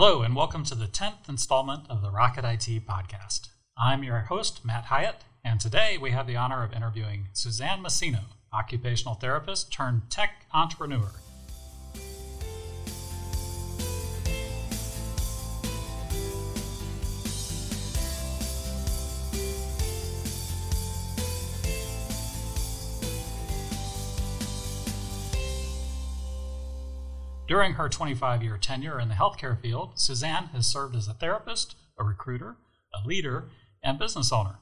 Hello, and welcome to the 10th installment of the Rocket IT podcast. I'm your host, Matt Hyatt, and today we have the honor of interviewing Suzanne Massino, occupational therapist turned tech entrepreneur. During her 25 year tenure in the healthcare field, Suzanne has served as a therapist, a recruiter, a leader, and business owner.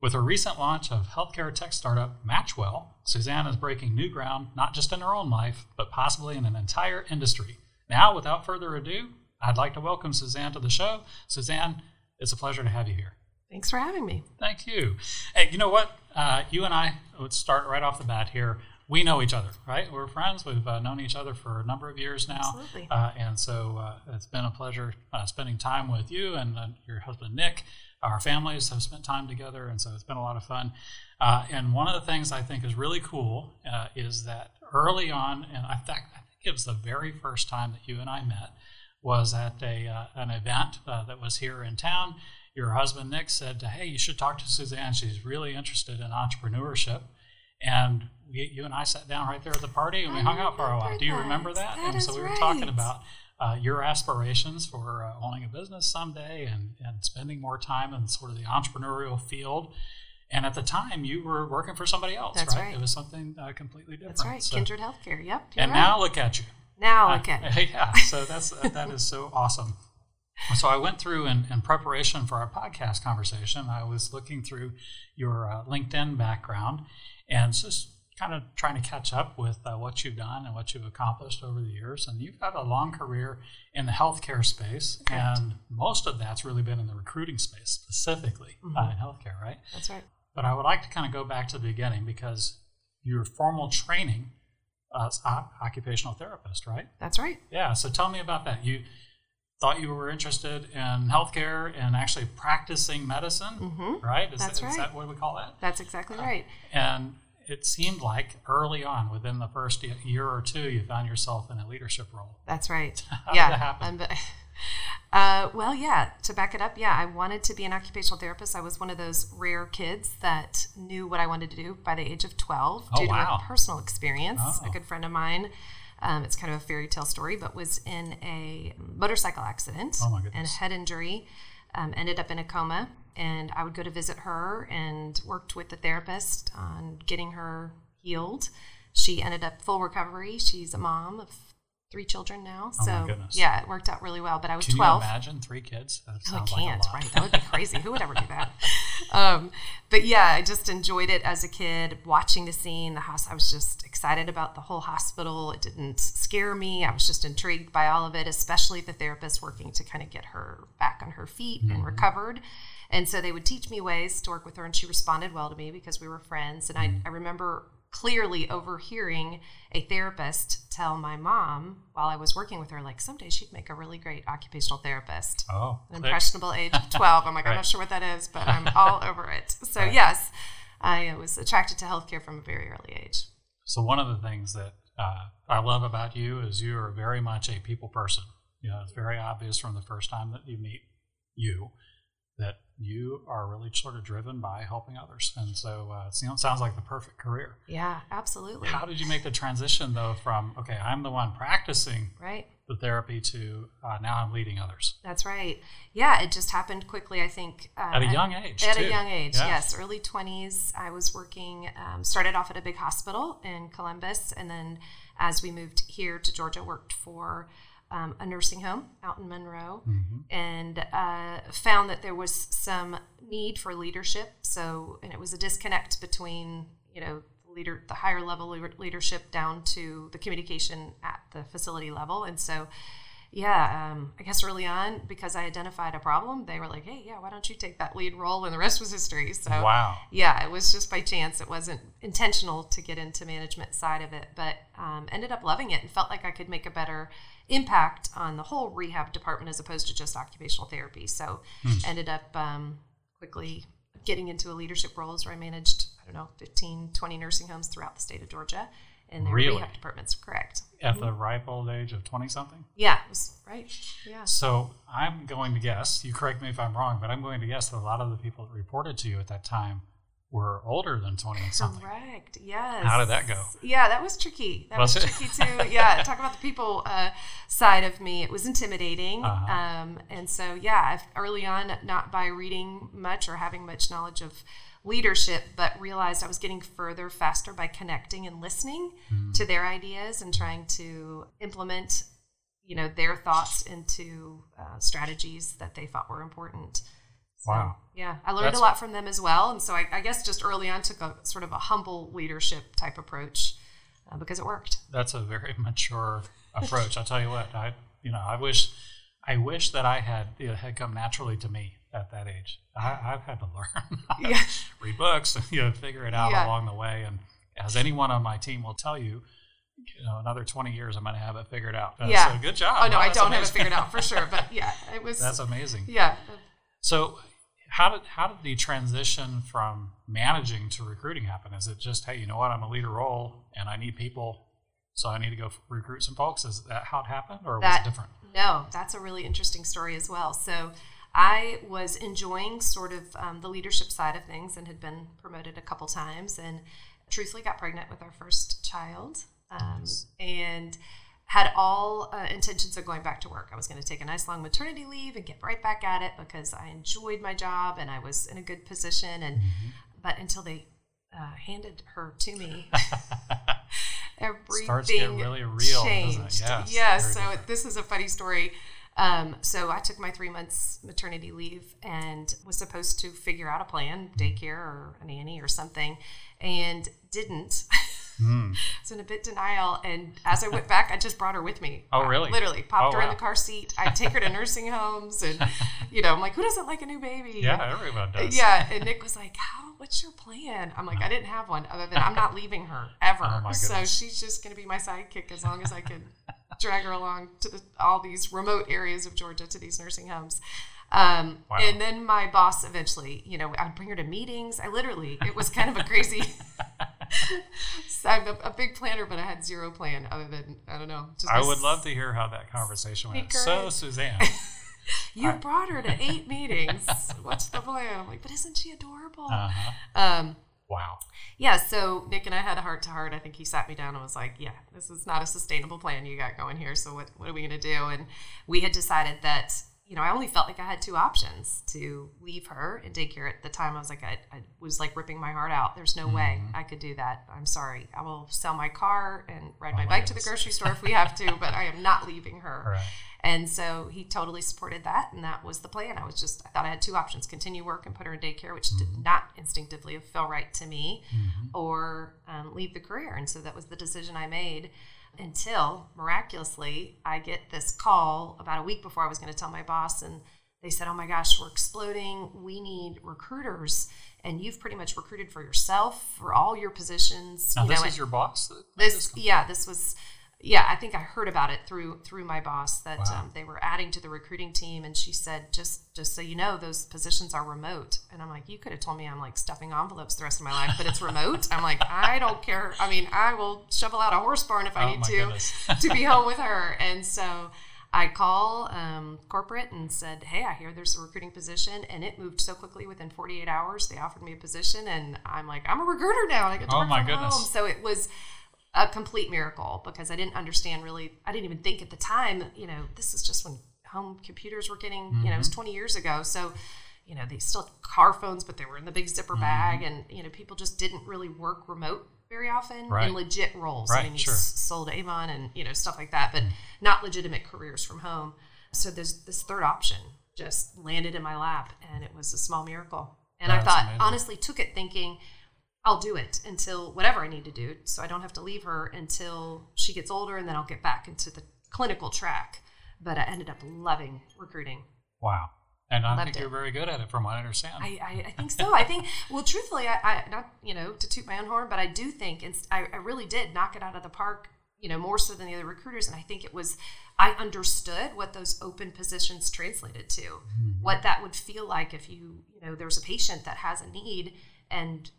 With her recent launch of healthcare tech startup Matchwell, Suzanne is breaking new ground not just in her own life, but possibly in an entire industry. Now, without further ado, I'd like to welcome Suzanne to the show. Suzanne, it's a pleasure to have you here. Thanks for having me. Thank you. Hey, you know what? Uh, you and I would start right off the bat here we know each other, right? We're friends. We've uh, known each other for a number of years now. Absolutely. Uh, and so uh, it's been a pleasure uh, spending time with you and uh, your husband, Nick. Our families have spent time together, and so it's been a lot of fun. Uh, and one of the things I think is really cool is that early on, and I, think, I think it was the very first time that you and I met, was at a, an event that was here in town. Your husband, Nick, said, Hey, you should talk to Suzanne. She's really interested in entrepreneurship. And we, you and I sat down right there at the party and we I hung out for a while. that. Do you remember that? That and so we were right. talking about uh, your aspirations for uh, owning a business someday and, and spending more time in sort of the entrepreneurial field. And at the time, you were working for somebody else, right? right. It was something uh, completely different. That's right. So- Kindred Healthcare. Yep. and right. now look at you. now look at Uh, it. yeah, so that's that is so awesome. So I went through in, in preparation for our podcast conversation. I was looking through your uh, LinkedIn background and just kind of trying to catch up with uh, what you've done and what you've accomplished over the years. And you've had a long career in the healthcare space, Correct. and most of that's really been in the recruiting space, specifically uh, Mhm. in healthcare, right? That's right. But I would like to kind of go back to the beginning because your formal training as a occupational therapist, right? That's right. Yeah. So tell me about that. You thought you were interested in healthcare and actually practicing medicine, Mm-hmm. right? Is, That's that, is right. that what we call that? That's exactly right. And it seemed like early on, within the first year or two, you found yourself in a leadership role. That's right. How yeah. did that happen? Uh, well, yeah. To back it up, yeah, I wanted to be an occupational therapist. I was one of those rare kids that knew what I wanted to do by the age of 12 Oh, due to wow. a personal experience. Oh. A good friend of mine. Um, it's kind of a fairy tale story, but was in a motorcycle accident Oh, and head injury. Um, ended up in a coma, and I would go to visit her and worked with the therapist on getting her healed. She ended up full recovery. She's a mom of three children now, Oh, so yeah, it worked out really well. But I was Can twelve. you imagine three kids? Oh, I like can't, lot. right? That would be crazy. Who would ever do that? Um, but yeah, I just enjoyed it as a kid, watching the scene. The house, I was just excited about the whole hospital. It didn't scare me. I was just intrigued by all of it, especially the therapist working to kind of get her back on her feet and recovered. And so they would teach me ways to work with her, and she responded well to me because we were friends. And I, I remember clearly overhearing a therapist tell my mom while I was working with her, like, someday she'd make a really great occupational therapist Oh, an click. impressionable age of 12. I'm like, I'm not sure what that is, but I'm all over it. So, yes, I was attracted to healthcare from a very early age. So one of the things that uh, I love about you is you are very much a people person. You know, it's very obvious from the first time that you meet you that you are really sort of driven by helping others, and so uh, it sounds like the perfect career. Yeah, absolutely. How did you make the transition though from okay, I'm the one practicing Right. the therapy to uh, now I'm leading others That's right. Yeah, it just happened quickly, I think. Uh, at a young age? At too. a young age, Yeah. yes. Early 20s, I was working, um, started off at a big hospital in Columbus. And then as we moved here to Georgia, worked for um, a nursing home out in Monroe Mhm. and uh, found that there was some need for leadership. So, and it was a disconnect between, you know, leader, the higher level leadership down to the communication at the facility level. And so, yeah, um, I guess early on, because I identified a problem, they were like, hey, yeah, why don't you take that lead role? And the rest was history. So, Wow. yeah, it was just by chance. It wasn't intentional to get into management side of it, but um, ended up loving it and felt like I could make a better impact on the whole rehab department as opposed to just occupational therapy. So, ended up um, quickly getting into a leadership roles where I managed, I don't know, 15, 20 nursing homes throughout the state of Georgia in their Really? rehab departments. Correct. At the ripe old age of 20 something? Yeah, it was right. Yeah. So I'm going to guess, you correct me if I'm wrong, but I'm going to guess that a lot of the people that reported to you at that time were older than 20 and something. Correct. Yes. How did that go? Yeah, that was tricky. That Was was, tricky too. Yeah, talk about the people uh, side of me. It was intimidating. Uh-huh. Um, and so, yeah, early on, not by reading much or having much knowledge of leadership, but realized I was getting further faster by connecting and listening Mm-hmm. to their ideas and trying to implement, you know, their thoughts into uh, strategies that they thought were important. So, Wow. Yeah, I learned That's- a lot from them as well. And so I, I guess just early on took a sort of a humble leadership type approach uh, because it worked. That's a very mature approach. I'll tell you what, I, you know, I wish, I wish that I had, it had come naturally to me at that age. I, I've had to learn, Yeah. read books, you know, figure it out Yeah. along the way. And as anyone on my team will tell you, you know, another 20 years, I'm going to have it figured out. Uh, Yeah. So good job. Oh, no, I don't have it figured out for sure. But yeah, it was, That's amazing. yeah. So, how did how did the transition from managing to recruiting happen? Is it just hey, you know what, I'm a leader role and I need people, so I need to go f- recruit some folks? Is that how it happened, or was it different? No, that's a really interesting story as well. So I was enjoying sort of um, the leadership side of things and had been promoted a couple times and truthfully got pregnant with our first child um, and had all uh, intentions of going back to work. I was going to take a nice long maternity leave and get right back at it because I enjoyed my job and I was in a good position. And but until they uh, handed her to me, everything Starts to get really real, changed. Yes, yeah. So different. this is a funny story. Um, so I took my three months maternity leave and was supposed to figure out a plan, daycare or a nanny or something, and didn't. Hmm. I was in a bit denial, and as I went back, I just brought her with me. Oh, I really? literally popped Oh, her in the car seat. I take her to nursing homes, and you know, I'm like, who doesn't like a new baby? Yeah, everyone does. Yeah, and Nick was like, "How? What's your plan?" I'm like, "I didn't have one other than I'm not leaving her ever. Oh, so she's just going to be my sidekick as long as I can drag her along to the, all these remote areas of Georgia to these nursing homes." Um, Wow. And then my boss eventually, you know, I'd bring her to meetings. I literally, it was kind of a crazy. so I'm a, a big planner, but I had zero plan other than I don't know. Just I would love to hear how that conversation went. So, Suzanne, You brought her to eight meetings. What's the plan? I'm like, but isn't she adorable? uh-huh. Um, wow. yeah, so Nick and I had a heart to heart. I think he sat me down and was like, "Yeah, this is not a sustainable plan you got going here. So what what are we going to do?" And we had decided that you know I only felt like I had two options to leave her in daycare at the time. I was like, I, I was like ripping my heart out. There's no way mm-hmm. I could do that. I'm sorry. I will sell my car and ride my my bike to the grocery store if we have to, but I am not leaving her. Right. And so he totally supported that, and that was the plan. I was just, I thought I had two options continue work and put her in daycare, which did mm-hmm. not instinctively feel right to me, mm-hmm. or um, leave the career. And so that was the decision I made until miraculously I get this call about a week before I was going to tell my boss, and they said, Oh my gosh, we're exploding. We need recruiters. And you've pretty much recruited for yourself for all your positions. Now, you this know, is your boss. this yeah this was yeah i think i heard about it through through my boss that Wow. um, they were adding to the recruiting team and she said just just so you know those positions are remote and i'm like you could have told me i'm like stuffing envelopes the rest of my life but it's remote i'm like i don't care i mean i will shovel out a horse barn if i Oh, need to to be home with her and so I call um, corporate and said, "Hey, I hear there's a recruiting position," and it moved so quickly. Within 48 hours, they offered me a position, and I'm like, "I'm a recruiter now, and I get to Oh, work my from goodness. home." So it was a complete miracle because I didn't understand really. I didn't even think at the time. You know, this is just when home computers were getting. You know, it was Mm-hmm. 20 years ago. So, you know, they still had car phones, but they were in the big zipper Mm-hmm. bag, and you know, people just didn't really work remote very often Right. in legit roles. Right, I mean, you sure. sold Avon and you know stuff like that, but not legitimate careers from home. So there's this third option just landed in my lap, and it was a small miracle. And I thought, amazing. honestly, took it thinking, I'll do it until whatever I need to do, so I don't have to leave her until she gets older, and then I'll get back into the clinical track. But I ended up loving recruiting. Wow. And I Loved think it. you're very good at it, from what I understand. I, I, I think so. I think, well, truthfully, I, I not you know to toot my own horn, but I do think, and I, I really did knock it out of the park. You know, more so than the other recruiters, and I think it was I understood what those open positions translated to, mm-hmm. what that would feel like if you you know there's a patient that has a need and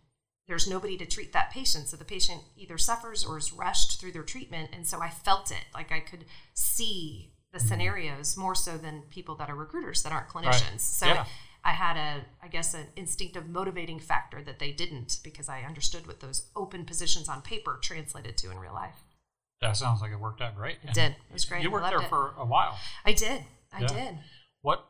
there's nobody to treat that patient. So the patient either suffers or is rushed through their treatment. And so I felt it. Like I could see the Mm-hmm. scenarios more so than people that are recruiters that aren't clinicians. So Yeah. I had a, I guess, an instinctive motivating factor that they didn't because I understood what those open positions on paper translated to in real life. That sounds like it worked out great. It did. It was great. You worked there it. for a while. I did. I Yeah. did. What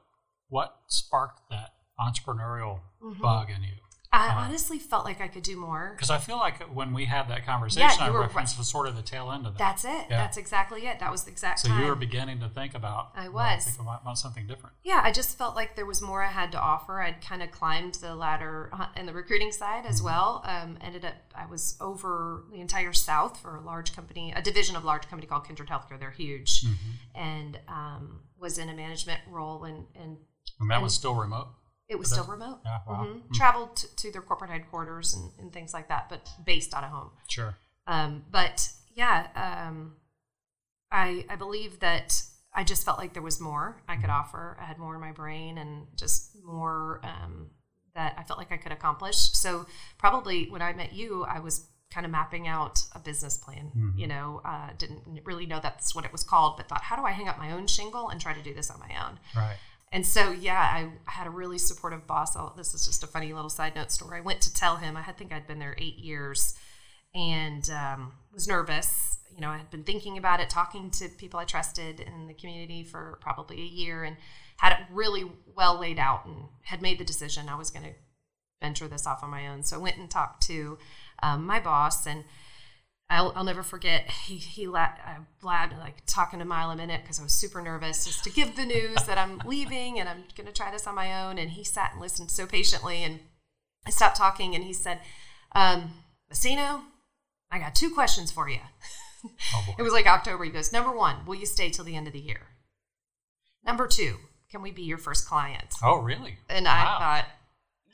what sparked that entrepreneurial Mm-hmm. bug in you? I Uh-huh. honestly felt like I could do more. Because I feel like when we had that conversation, you I were referenced the sort of the tail end of that. That's it. Yeah. That's exactly it. That was the exact so time. you were beginning to think about. I well, was. think about, about something different. yeah, I just felt like there was more I had to offer. I'd kind of climbed the ladder uh, in the recruiting side as well. Um, ended up, I was over the entire South for a large company, a division of a large company called Kindred Healthcare. They're huge, Mm-hmm. and um, was in a management role and and And that was still remote. It was still remote. Yeah, wow. Mhm. Traveled to, to their corporate headquarters and, and things like that, but based out of home. Sure. Um, but yeah, um, I I believe that I just felt like there was more I could offer. I had more in my brain and just more um, that I felt like I could accomplish. So probably when I met you, I was kind of mapping out a business plan. You know, uh, didn't really know that's what it was called, but thought, how do I hang up my own shingle and try to do this on my own? Right. And so, yeah, I had a really supportive boss. I'll, this is just a funny little side note story. I went to tell him, I think I'd been there eight years and um, was nervous. You know, I had been thinking about it, talking to people I trusted in the community for probably a year and had it really well laid out and had made the decision I was going to venture this off on my own. So I went and talked to um, my boss and I'll, I'll never forget. He he la- I blabbed like talking a mile a minute because I was super nervous just to give the news that I'm leaving and I'm going to try this on my own. And he sat and listened so patiently. And I stopped talking and he said, um, "Massino, I got two questions for you." Oh. It was like October. He goes, "Number one, will you stay till the end of the year? Number two, can we be your first client?" oh really? And Wow. I thought,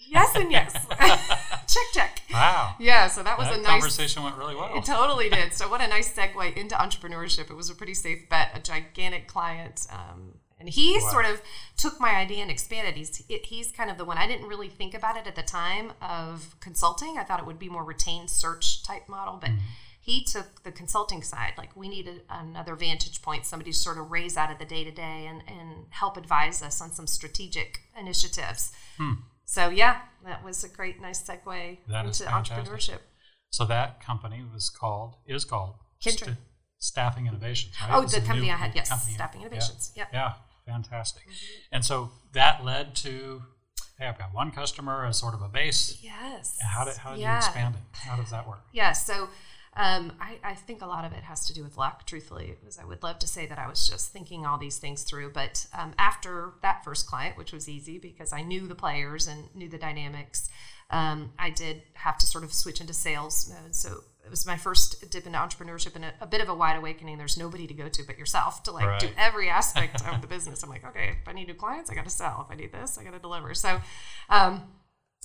"Yes and yes, check check." Wow. Yeah, so that was that a nice conversation went really well. it totally did. So what a nice segue into entrepreneurship. It was a pretty safe bet, a gigantic client. Um, and he Wow. sort of took my idea and expanded. He's he's kind of the one. I didn't really think about it at the time of consulting. I thought it would be more retained search type model, but he took the consulting side. Like we needed another vantage point, somebody to sort of raise out of the day to day and and help advise us on some strategic initiatives. So yeah, that was a great, nice segue That into entrepreneurship. So that company was called is called Kindred. St- Staffing Innovations. Right? Oh, the company I had, yes, company. Staffing Yeah. Innovations. Yep. Yeah, fantastic. Mm-hmm. And so that led to hey, I've got one customer as sort of a base. Yes. How did how did yeah. you expand it? How does that work? Yeah. So um, I, I think a lot of it has to do with luck, truthfully, because I would love to say that I was just thinking all these things through. But um, after that first client, which was easy because I knew the players and knew the dynamics, um, I did have to sort of switch into sales mode. So it was my first dip into entrepreneurship and a, a bit of a wide awakening. There's nobody to go to but yourself to like do every aspect of the business. I'm like, okay, if I need new clients, I got to sell. If I need this, I got to deliver. So, um,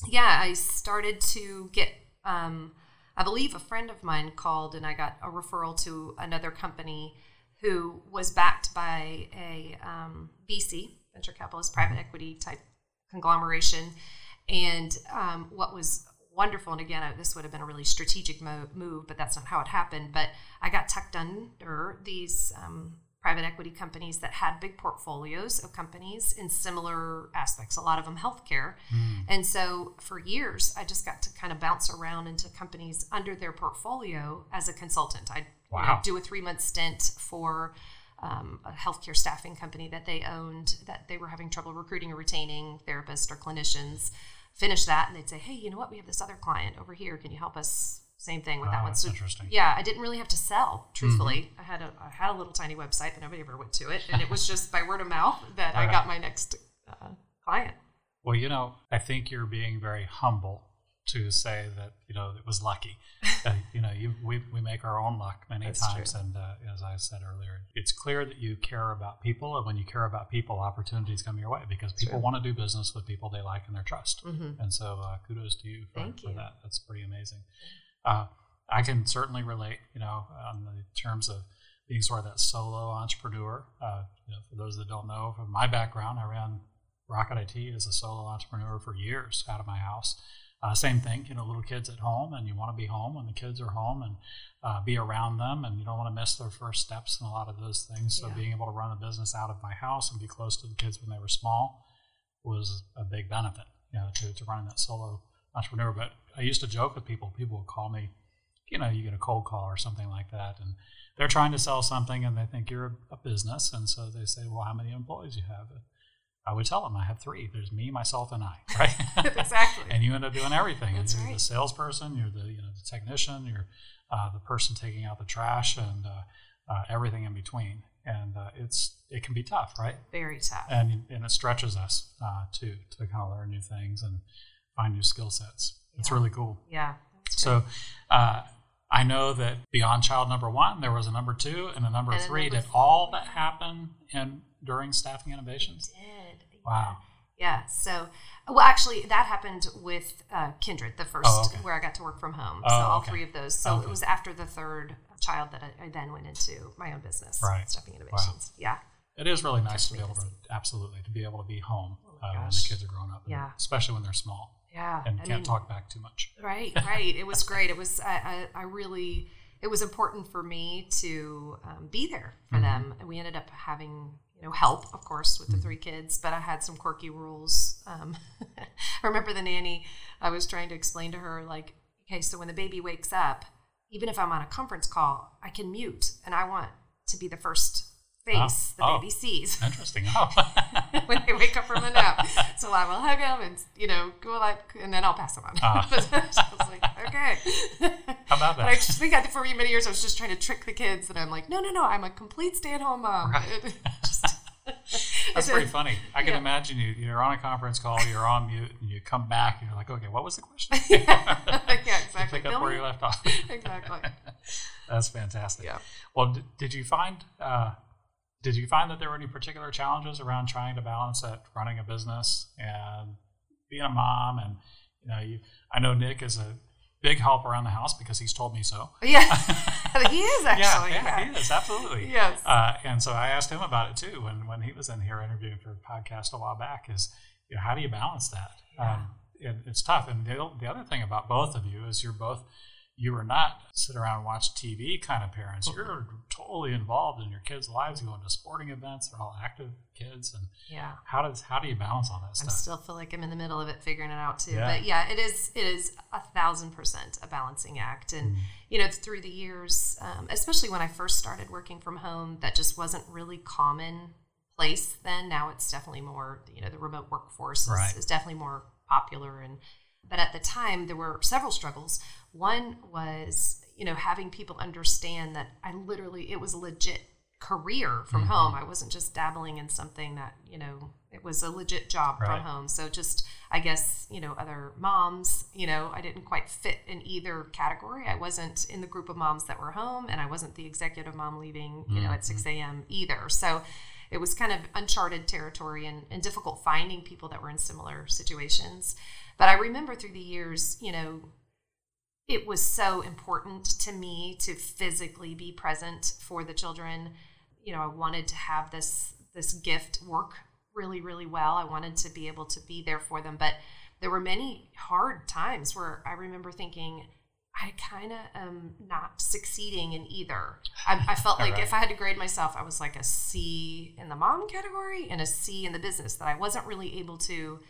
yeah, I started to get. Um, I believe a friend of mine called, and I got a referral to another company who was backed by a um, VC, venture capitalist, private equity type conglomeration. And um, what was wonderful, and again, I- this would have been a really strategic mo- move, but that's not how it happened. But I got tucked under these um, private equity companies that had big portfolios of companies in similar aspects, a lot of them healthcare. And so for years, I just got to kind of bounce around into companies under their portfolio as a consultant. I'd you know, do a three month stint for um, a healthcare staffing company that they owned that they were having trouble recruiting or retaining therapists or clinicians. Finish that, and they'd say, "Hey, you know what? We have this other client over here. Can you help us?" Same thing with Wow, that one. So interesting. yeah, I didn't really have to sell. Truthfully, I had a I had a little tiny website, but nobody ever went to it, and it was just by word of mouth that I Right. got my next uh, client. Well, you know, I think you're being very humble to say that you know it was lucky. uh, you know, you, we we make our own luck many That's times, true. and uh, as I said earlier, it's clear that you care about people, and when you care about people, opportunities come your way because people True. want to do business with people they like and they trust. Mhm. And so, uh, kudos to you for, Thank for that. That's pretty amazing. Uh, I can certainly relate, you know, on the terms of being sort of that solo entrepreneur. Uh, you know, for those that don't know, from my background, I ran Rocket IT as a solo entrepreneur for years out of my house. uh, same thing, you know, little kids at home, and you want to be home when the kids are home and uh, be around them, and you don't want to miss their first steps and a lot of those things. So Yeah. being able to run the business out of my house and be close to the kids when they were small was a big benefit, you know, to, to running that solo entrepreneur. But I used to joke with people. People would call me, you know, you get a cold call or something like that, and they're trying to sell something, and they think you're a, a business, and so they say, "Well, how many employees you have?" I would tell them I have three. There's me, myself, and I. Right? Exactly. and you end up doing everything. That's you're right. the salesperson. You're the you know the technician. You're uh, the person taking out the trash and uh, uh, everything in between. And uh, it's it can be tough, right? Very tough. And and it stretches us uh, to to kind of learn new things and find new skill sets. It's really cool. yeah. So uh, I know that beyond child number one, there was a number two and a number And a three. number Did all that happen in during staffing innovations? did. Wow. Yeah. So, well, actually, that happened with uh, Kindred, the first Oh, okay. where I got to work from home. Oh, so all okay. three of those. So Okay. it was after the third child that I, I then went into my own business, Right. Innovations. Yeah. It is really nice to be able to absolutely to be able to be home Oh uh, when the kids are growing up, Yeah. especially when they're small Yeah. and I can't mean, talk back too much. Right, right. It was great. It was. I, I, I really. It was important for me to um, be there for Mhm. them, and we ended up having you know help, of course, with the three kids. But I had some quirky rules. Um, I remember the nanny. I was trying to explain to her like, okay, so when the baby wakes up, even if I'm on a conference call, I can mute, and I want to be the first face the Oh. baby sees Interesting. Oh. when they wake up from the nap. So I will hug them and you know go like, and then I'll pass them on. Ah. But I was like, okay. How about But I just think I, for many years I was just trying to trick the kids, and I'm like, no, no, no, I'm a complete stay-at-home mom. Right. Just- That's pretty funny. I can yeah. imagine you. You're on a conference call. You're on mute, and you come back, and you're like, "Okay, what was the question?" yeah, You exactly. pick up where you left off. Exactly. That's fantastic. Yeah. Well, did, did you find uh, did you find that there were any particular challenges around trying to balance that running a business and being a mom? And you know, you I know Nick is a big help around the house because he's told me so. Yeah, he is actually. yeah, Yeah, he is absolutely. Yes. Uh, and so I asked him about it too when when he was in here interviewing for a podcast a while back. Is you know how do you balance that? Yeah. Um, and it's tough. And the, the other thing about both of you is you're both you are not sit around and watch TV kind of parents. You're totally involved in your kids' lives. You go into sporting events. They're all active kids. And yeah. how does how do you balance all that stuff? I still feel like I'm in the middle of it, figuring it out too. Yeah. But yeah, it is. It is a thousand percent a balancing act, and Mm. you know, through the years, um, especially when I first started working from home, that just wasn't really common place then. Now it's definitely more. You know, the remote workforce is, Right. is definitely more popular, and but at the time there were several struggles. One was you know having people understand that I literally it was a legit career from Mhm. home. I wasn't just dabbling in something that, you know, it was a legit job Right. from home. So just I guess, you know, other moms, you know, I didn't quite fit in either category. I wasn't in the group of moms that were home and I wasn't the executive mom leaving, you know, at 6 a.m. either. So it was kind of uncharted territory and, and difficult finding people that were in similar situations. But I remember through the years, you know, it was so important to me to physically be present for the children. You know, I wanted to have this this gift work really, really well. I wanted to be able to be there for them, but there were many hard times where I remember thinking, I kind of am not succeeding in either. I, I felt like Right. if I had to grade myself, I was like a C in the mom category and a C in the business. That I wasn't really able to,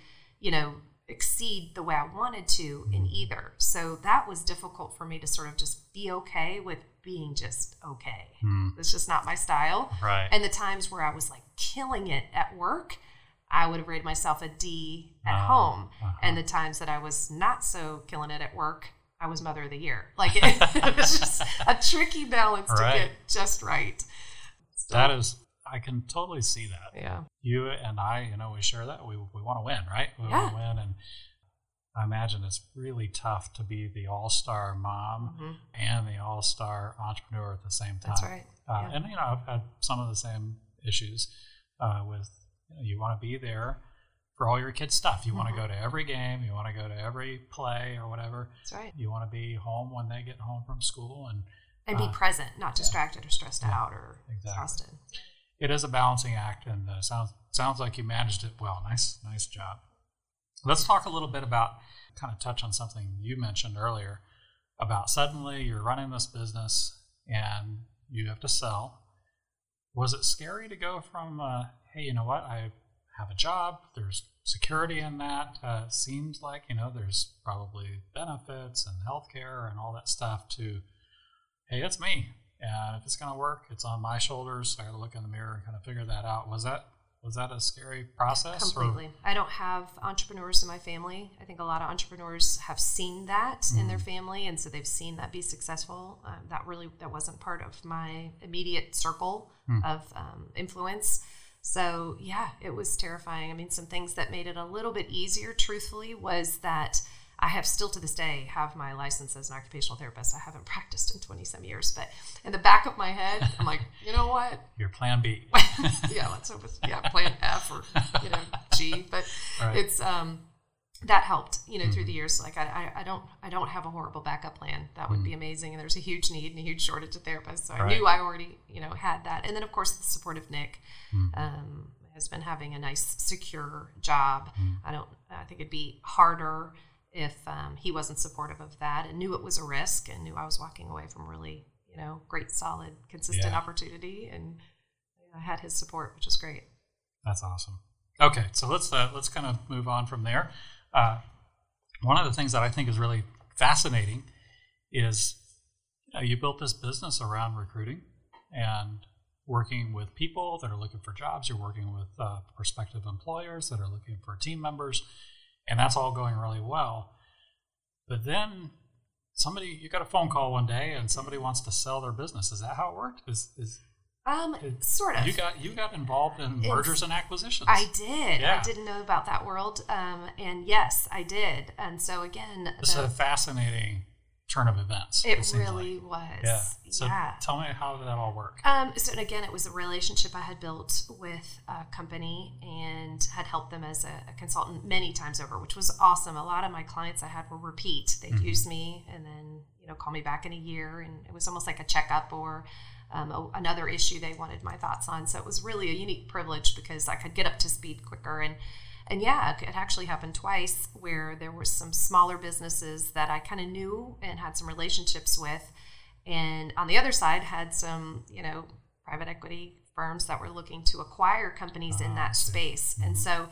you know, exceed the way I wanted to in either. So that was difficult for me to sort of just be okay with being just okay. Hmm. It's just not my style. Right. And the times where I was like killing it at work, I would have rated myself a D at Oh, home. uh-huh. And the times that I was not so killing it at work, I was mother of the year. Like it, it was just a tricky balance to get just right. that is, I can totally see that. Yeah. you and I, you know, we share that. We, we want to win, right? We Yeah. want to win. And I imagine it's really tough to be the all star mom Mhm. and the all star entrepreneur at the same time. That's right. Uh, Yeah. And, you know, I've had some of the same issues uh, with you, know, you want to be there for all your kids' stuff. You want Mhm. to go to every game, you want to go to every play or whatever. That's right. You want to be home when they get home from school. And And be Uh, present, not distracted or stressed Yeah, out or exactly. exhausted. It is a balancing act. And uh, sounds, sounds like you managed it well. Nice, nice job. Let's talk a little bit about, kind of touch on something you mentioned earlier about suddenly you're running this business and you have to sell. Was it scary to go from, uh, hey, you know what, I have a job, there's security in that. Uh, seems like, you know, there's probably benefits and healthcare and all that stuff to, hey, it's me. And if it's going to work, it's on my shoulders. I got to look in the mirror and kind of figure that out. Was that was that a scary process? Completely. Or? I don't have entrepreneurs in my family. I think a lot of entrepreneurs have seen that mm. in their mm. family, and so they've seen that be successful. Um, that really that wasn't part of my immediate circle mm. of um, influence. So yeah, it was terrifying. I mean, some things that made it a little bit easier, truthfully, was that I have still to this day have my license as an occupational therapist. I haven't practiced in 20 some years, but in the back of my head, I'm like, you know what? Your plan B. yeah, let's hope it's yeah, plan F or you know G. But right. it's um that helped, you know, mm-hmm. through the years. Like I, I, I, don't I don't have a horrible backup plan. That would mm-hmm. be amazing. And there's a huge need and a huge shortage of therapists. So right. I knew I already, you know, had that. And then of course the support of Nick. Mm-hmm. Um, has been having a nice secure job. Mm-hmm. I don't I think it'd be harder if um, he wasn't supportive of that and knew it was a risk and knew I was walking away from really, you know, great, solid, consistent yeah. opportunity, and I had his support, which is great. That's awesome. Okay, so let's uh, let's kind of move on from there. Uh, one of the things that I think is really fascinating is you, know, you built this business around recruiting and working with people that are looking for jobs. You're working with uh, prospective employers that are looking for team members and that's all going really well. But then somebody, you got a phone call one day, and somebody wants to sell their business. Is that how it worked? Is is um, sort of. You got you got involved in it's, mergers and acquisitions. I did. Yeah. I didn't know about that world, um, and yes, I did. And so again, the, a fascinating turn of events. It, it really like. was. Yeah. So yeah. tell me how did that all work? Um, so again, it was a relationship I had built with a company and had helped them as a, a consultant many times over, which was awesome. A lot of my clients I had were repeat. They'd mm-hmm. use me and then you know call me back in a year, and it was almost like a checkup or. Um, a, another issue they wanted my thoughts on. So it was really a unique privilege because I could get up to speed quicker and and yeah, it actually happened twice where there were some smaller businesses that I kind of knew and had some relationships with. And on the other side, had some, you know, private equity firms that were looking to acquire companies in that ah, space. Mm-hmm. And so,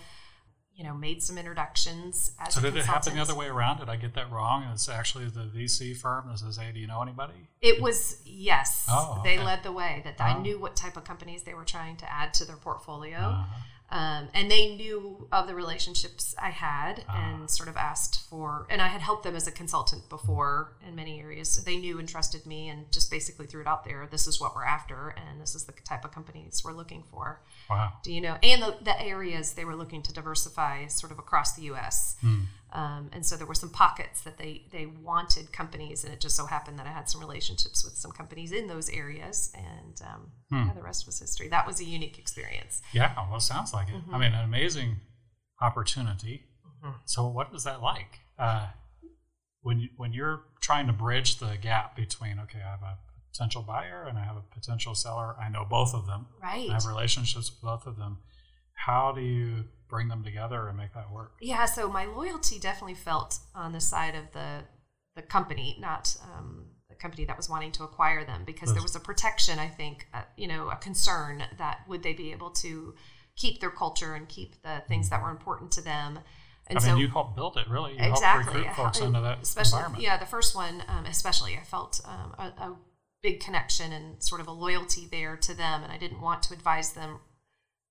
you know, made some introductions. As so did it happen the other way around? Did I get that wrong? And it's actually the VC firm that says, "Hey, do you know anybody?" It was yes. Oh, okay. They led the way. That I oh. knew what type of companies they were trying to add to their portfolio. Uh-huh. Um, and they knew of the relationships I had uh. and sort of asked for, and I had helped them as a consultant before in many areas. So they knew and trusted me and just basically threw it out there. This is what we're after, and this is the type of companies we're looking for. Wow. Do you know? And the, the areas they were looking to diversify sort of across the U.S. Hmm. Um, and so there were some pockets that they they wanted companies, and it just so happened that I had some relationships with some companies in those areas, and um, hmm. yeah, the rest was history. That was a unique experience. Yeah, well, sounds like it. Mm-hmm. I mean, an amazing opportunity. Mm-hmm. So, what is that like uh, when you, when you're trying to bridge the gap between okay, I have a potential buyer and I have a potential seller. I know both of them. Right. I have relationships with both of them. How do you bring them together and make that work? Yeah, so my loyalty definitely felt on the side of the the company, not um, the company that was wanting to acquire them, because there was a protection. I think, uh, you know, a concern that would they be able to keep their culture and keep the things that were important to them. And I mean, you helped build it, really. You exactly. helped recruit folks into that especially, environment. Yeah, the first one, um, especially, I felt um, a, a big connection and sort of a loyalty there to them, and I didn't want to advise them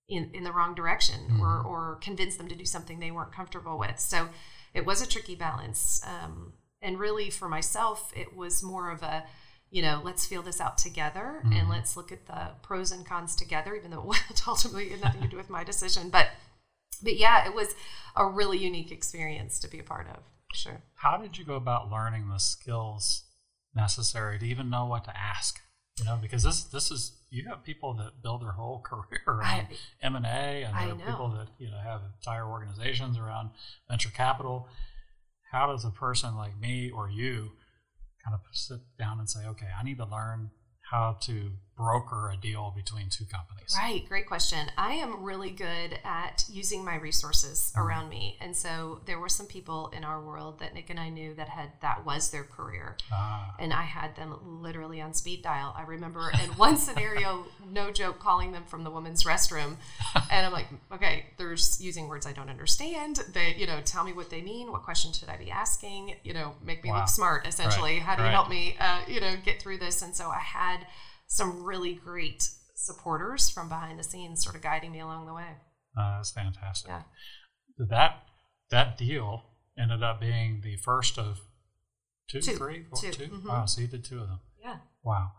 in, in the wrong direction mm-hmm. or, or convince them to do something they weren't comfortable with. So it was a tricky balance. Um, and really, for myself, it was more of a, you know, let's feel this out together mm-hmm. and let's look at the pros and cons together, even though it ultimately had nothing to do with my decision. But, but yeah, it was a really unique experience to be a part of. Sure. How did you go about learning the skills necessary to even know what to ask? You know, because this this is you have people that build their whole career on M and A, and there are people that you know have entire organizations around venture capital. How does a person like me or you kind of sit down and say, okay, I need to learn how to broker a deal between two companies? Right, great question. I am really good at using my resources Mm-hmm. around me. And so there were some people in our world that Nick and I knew that had that was their career. Ah, And I had them literally on speed dial. I remember in one scenario, no joke, calling them from the women's restroom. And I'm like, okay, they're using words I don't understand. They, you know, tell me what they mean. What question should I be asking? You know, make me Wow. look smart, essentially. Right, How do you help me, uh, you know, get through this? And so I had some really great supporters from behind the scenes sort of guiding me along the way. uh, that's fantastic. Yeah. That that deal ended up being the first of two, Two. three, four, Two. two? Mhm. Wow, so you did two of them. Yeah. Wow.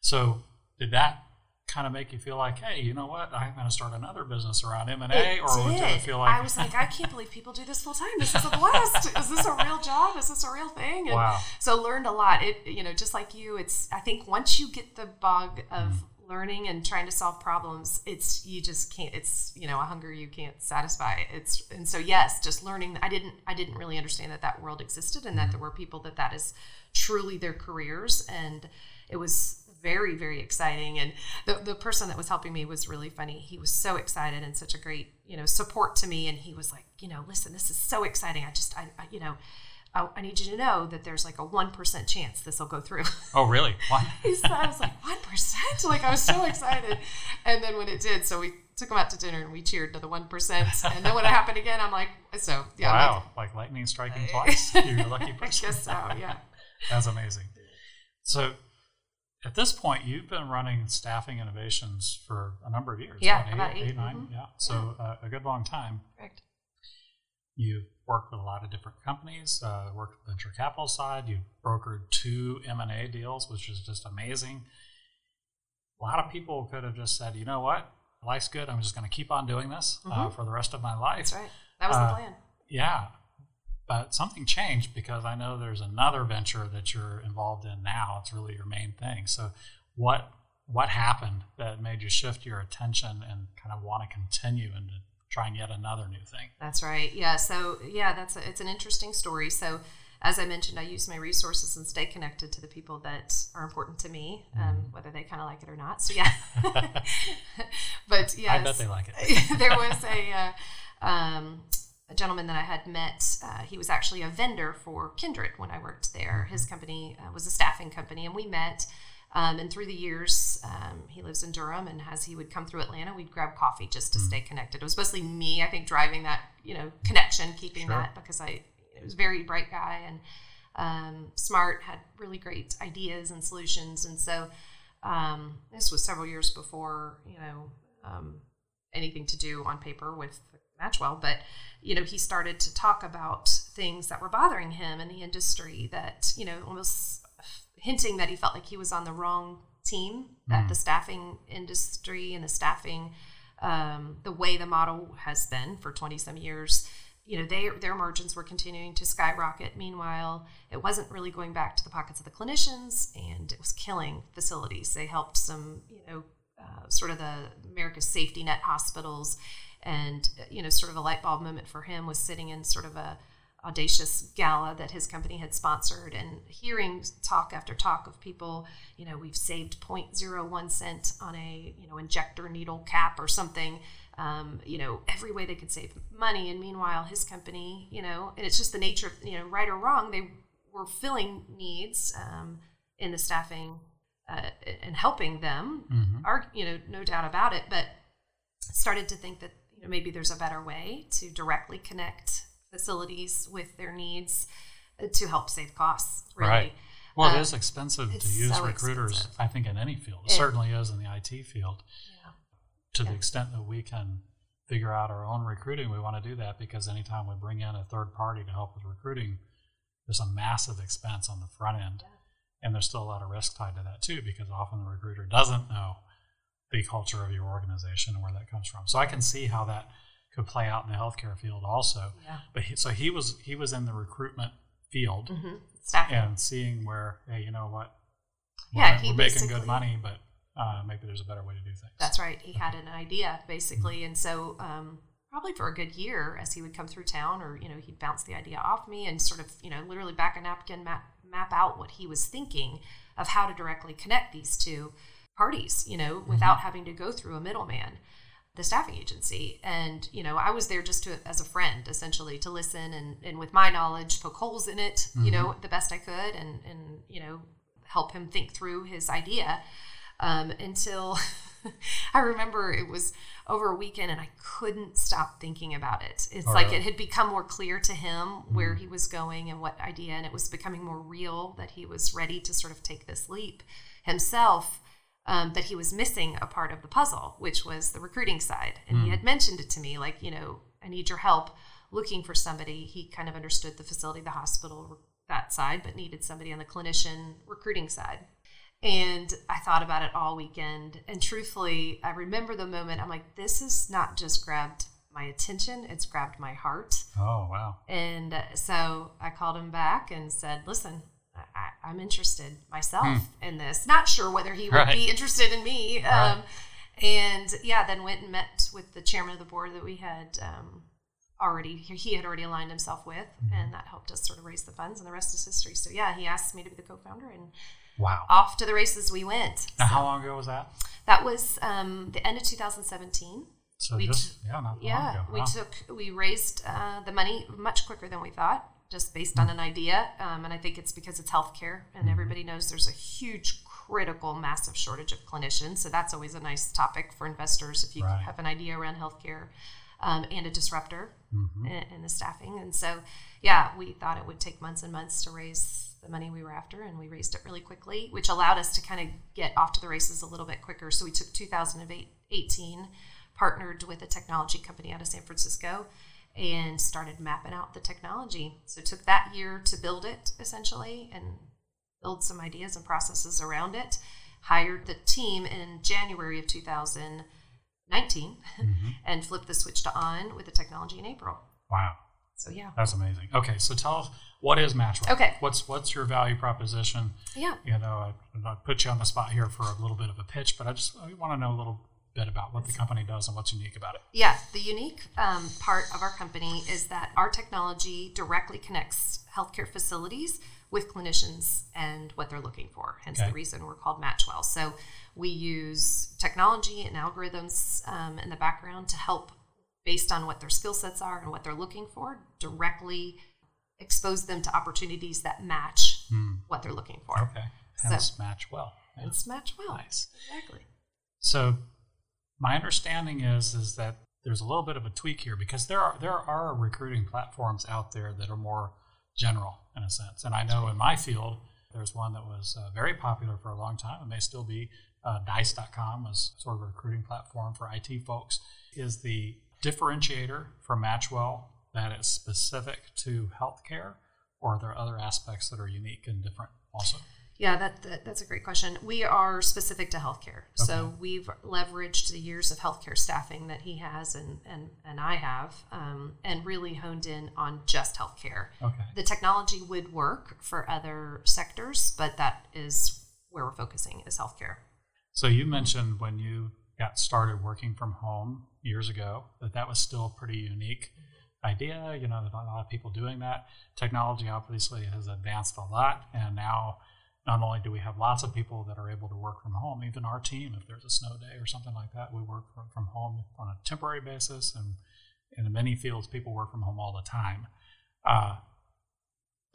So did that kind of make you feel like, hey, you know what? I'm going to start another business around M and A, or did it feel like I was like, I can't believe people do this full time. This is a blast. is this a real job? Is this a real thing? And Wow. so learned a lot. It you know, just like you, it's I think once you get the bug of Mm. learning and trying to solve problems, it's you just can't it's you know, a hunger you can't satisfy. It's and so yes, just learning I didn't I didn't really understand that that world existed and that Mm. there were people that that is truly their careers and it was very very exciting. And the, the person that was helping me was really funny. He was so excited and such a great you know support to me. And he was like you know listen this is so exciting. I just i, I you know I, I need you to know that there's like a 1% chance this will go through. Oh, really? What? He said- i was like 1% like i was so excited. And then when it did so we took him out to dinner and we cheered to the 1% and then when it happened again i'm like so yeah I'm like, wow, like lightning striking twice. You're a lucky i guess so yeah. That's amazing. So, at this point, you've been running staffing innovations for a number of years. Yeah, what, about eight, eight, eight, nine, mhm. yeah. So uh, a good long time. correct You've worked with a lot of different companies. Uh, worked with venture capital side. You've brokered two M and A deals, which is just amazing. A lot of people could have just said, you know what, life's good. I'm just going to keep on doing this uh, Mhm. for the rest of my life. that's right that was Uh, the plan Yeah. But something changed because I know there's another venture that you're involved in now. It's really your main thing. So what what happened that made you shift your attention and kind of want to continue into trying yet another new thing? That's right. Yeah. So yeah, that's a, it's an interesting story. So as I mentioned, I use my resources and stay connected to the people that are important to me, um, whether they kind of like it or not. So yeah. but yeah, I bet they like it. there was a. Uh, um, a gentleman that I had met, uh, he was actually a vendor for Kindred when I worked there. His company uh, was a staffing company, and we met. Um, and through the years, um, he lives in Durham, and as he would come through Atlanta, we'd grab coffee just to stay connected. It was mostly me, I think, driving that you know connection, keeping Sure. that because I it was a very bright guy and um, smart, had really great ideas and solutions, and so um, this was several years before you know um, anything to do on paper with Matchwell, but you know he started to talk about things that were bothering him in the industry that you know almost hinting that he felt like he was on the wrong team that the staffing industry and the staffing um, the way the model has been for 20 some years you know they, their margins were continuing to skyrocket. Meanwhile it wasn't really going back to the pockets of the clinicians and it was killing facilities. They helped some you know uh, sort of the america's safety net hospitals and you know sort of a light bulb moment for him was sitting in sort of a audacious gala that his company had sponsored and hearing talk after talk of people you know we've saved 0.01 cent on a you know injector needle cap or something um, you know every way they could save money and meanwhile his company you know and it's just the nature of you know right or wrong they were filling needs um, in the staffing uh, and helping them Mhm. are you know no doubt about it but started to think that you know maybe there's a better way to directly connect facilities with their needs uh, to help save costs really Right. Well, Uh, it is expensive to use so recruiters, expensive. I think, in any field. It It- certainly is in the IT field. Yeah. To the extent that we can figure out our own recruiting, we want to do that because anytime we bring in a third party to help with recruiting, there's a massive expense on the front end. And there's still a lot of risk tied to that too, because often the recruiter doesn't know the culture of your organization and where that comes from. So I can see how that could play out in the healthcare field also. yeah But he, so he was he was in the recruitment field hmm staffing and seeing where hey, you know what, we're, Yeah, we're making good money, but uh, maybe there's a better way to do things. That's right. He had an idea basically, and so um, probably for a good year, as he would come through town, or you know, he'd bounce the idea off me and sort of you know, literally back a napkin, map map out what he was thinking of how to directly connect these two. Parties, you know, mm-hmm. without having to go through a middleman, the staffing agency. And, you know, I was there just to, as a friend, essentially, to listen and, and with my knowledge, poke holes in it, you mm-hmm. know, the best I could and, and, you know, help him think through his idea um, until I remember it was over a weekend and I couldn't stop thinking about it. It's Oh, like really? it had become more clear to him mm-hmm. where he was going and what idea, and it was becoming more real that he was ready to sort of take this leap himself. Um, but he was missing a part of the puzzle, which was the recruiting side. And he had mentioned it to me, like, you know, I need your help looking for somebody. He kind of understood the facility, the hospital, that side, but needed somebody on the clinician recruiting side. And I thought about it all weekend. And truthfully, I remember the moment I'm like, this has not just grabbed my attention, it's grabbed my heart. Oh, wow. And uh, so I called him back and said, listen, I, I'm interested myself in this. Not sure whether he would Right. be interested in me. Right. Um, and yeah, then went and met with the chairman of the board that we had um, already, he had already aligned himself with. And that helped us sort of raise the funds, and the rest is history. So yeah, he asked me to be the co founder, and Wow. off to the races we went. Now, So how long ago was that? that was um, the end of 2017 So We just, yeah, not long yeah ago. we Wow. took we raised uh, the money much quicker than we thought just based on an idea um, and i think it's because it's healthcare and everybody knows there's a huge critical massive shortage of clinicians so that's always a nice topic for investors if you Right. have an idea around healthcare um, and a disruptor Mhm. in, in the staffing and so yeah we thought it would take months and months to raise the money we were after and we raised it really quickly which allowed us to kind of get off to the races a little bit quicker so we took 2018 partnered with a technology company out of san francisco and started mapping out the technology so it took that year to build it essentially and build some ideas and processes around it hired the team in january of 2019 mm-hmm. and flipped the switch to on with the technology in april Wow. so yeah That's amazing. Okay, so tell us what is Matchwell? Okay. What's what's your value proposition? yeah You know, I, I put you on the spot here for a little bit of a pitch, but I just I want to know a little bit about what the company does and what's unique about it. Yeah, the unique um, part of our company is that our technology directly connects healthcare facilities with clinicians and what they're looking for. Hence Okay. the reason we're called Matchwell. So we use technology and algorithms um, in the background to help, based on what their skill sets are and what they're looking for, directly expose them to opportunities that match what they're looking for. Okay, So- hence Matchwell. Yeah. It's Matchwell. Nice. Exactly. So my understanding is is that there's a little bit of a tweak here because there are there are recruiting platforms out there that are more general in a sense. And I know in my field there's one that was uh, very popular for a long time and may still be. Uh, Dice.com was sort of a recruiting platform for IT folks. Is the differentiator for Matchwell that it's specific to healthcare, or are there other aspects that are unique and different also? Yeah, that, that that's a great question. We are specific to healthcare, so we've leveraged the years of healthcare staffing that he has and and and I have, um, and really honed in on just healthcare. Okay. The technology would work for other sectors, but that is where we're focusing is healthcare. So you mentioned when you got started working from home years ago that that was still a pretty unique idea. You know, there's not a lot of people doing that. Technology obviously has advanced a lot, and now not only do we have lots of people that are able to work from home, even our team, if there's a snow day or something like that, we work from, from home on a temporary basis, and in many fields, people work from home all the time. Uh,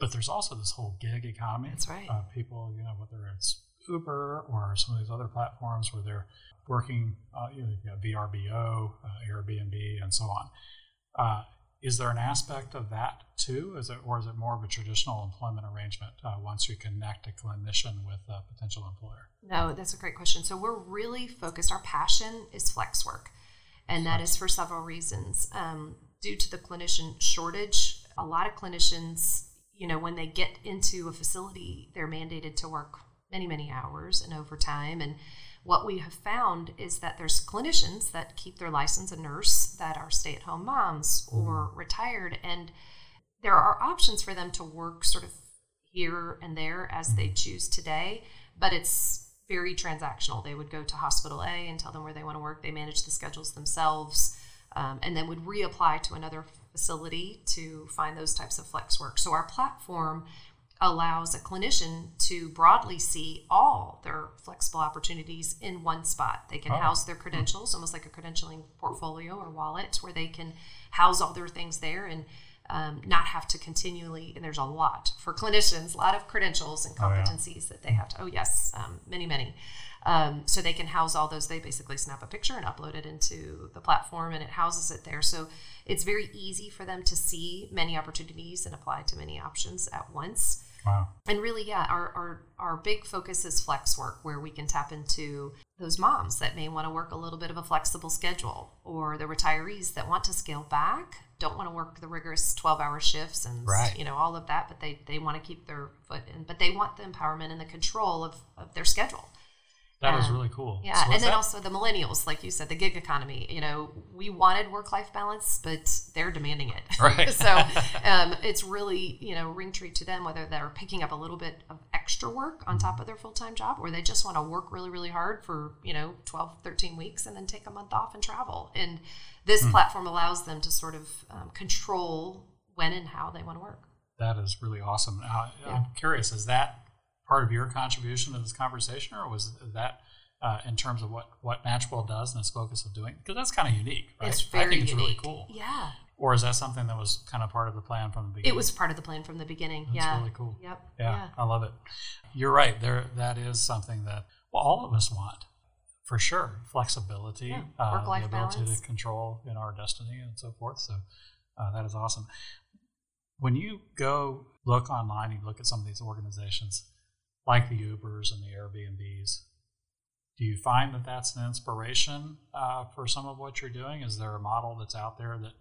but there's also this whole gig economy. That's right. Uh, people, you know, whether it's Uber or some of these other platforms where they're working, uh, you know, you've got VRBO, uh, Airbnb, and so on. Is there an aspect of that too? Is it, or is it more of a traditional employment arrangement uh, once you connect a clinician with a potential employer? No, that's a great question. So we're really focused. Our passion is flex work, and that is for several reasons. Um, due to the clinician shortage, a lot of clinicians, you know, when they get into a facility, they're mandated to work many, many hours and overtime. And what we have found is that there's clinicians that keep their license a nurse that are stay-at-home moms or retired, and there are options for them to work sort of here and there as they choose today, but it's very transactional. They would go to hospital A and tell them where they want to work. They manage the schedules themselves, um, and then would reapply to another facility to find those types of flex work. So our platform allows a clinician to broadly see all their flexible opportunities in one spot. They can Oh. house their credentials, almost like a credentialing portfolio or wallet, where they can house all their things there and um, not have to continually. And there's a lot for clinicians, a lot of credentials and Oh, yeah. competencies that they have to. Oh yes, um, many, many. Um, so they can house all those. They basically snap a picture and upload it into the platform, and it houses it there. So it's very easy for them to see many opportunities and apply to many options at once. Wow. And really, yeah, our, our, our big focus is flex work, where we can tap into those moms that may want to work a little bit of a flexible schedule, or the retirees that want to scale back, don't want to work the rigorous 12 hour shifts and, Right. you know, all of that, but they, they want to keep their foot in, but they want the empowerment and the control of, of their schedule. That is Um, really cool. Yeah, So and then that- also the millennials, like you said, the gig economy. You know, we wanted work life balance, but they're demanding it. Right. so um, it's really you know ring tree to them whether they're picking up a little bit of extra work on top of their full time job, or they just want to work really really hard for you know 12, 13 weeks and then take a month off and travel. And this Hmm. platform allows them to sort of um, control when and how they want to work. That is really awesome. Now, Yeah. I'm curious, is that part of your contribution to this conversation, or was that uh, in terms of what, what Matchwell does and its focus of doing? Because that's kind of unique, right? It's very I think it's unique. really cool. Yeah, Or is that something that was kind of part of the plan from the beginning? it was part of the plan from the beginning. That's yeah, really cool. Yep. Yeah, I love it. You're right. There, that is something that well, all of us want, for sure. Flexibility, Yeah, uh, the ability balance. to control in our destiny, and so forth. So uh, that is awesome. When you go look online, you look at some of these organizations, like the Ubers and the Airbnbs. Do you find that that's an inspiration uh, for some of what you're doing? Is there a model that's out there that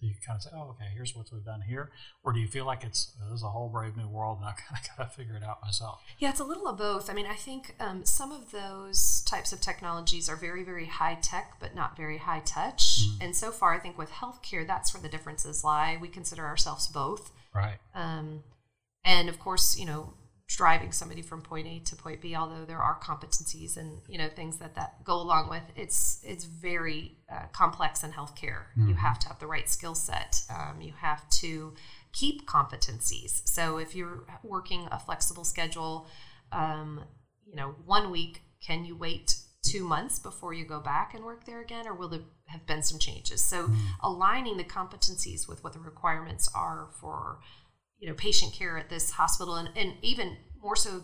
that you kind of say, oh, okay, here's what we've done here? Or do you feel like it's uh, this is a whole brave new world and I kind of got to figure it out myself? Yeah, it's a little of both. I mean, I think um, some of those types of technologies are very, very high tech, but not very high touch. And so far, I think with healthcare, that's where the differences lie. We consider ourselves both. Right. Um, and of course, you know, driving somebody from point A to point B, although there are competencies and you know things that that go along with, it's it's very uh, complex in healthcare. You have to have the right skill set. Um, you have to keep competencies. So if you're working a flexible schedule, um, you know, one week, can you wait two months before you go back and work there again, or will there have been some changes? So aligning the competencies with what the requirements are for you know patient care at this hospital and, and even more so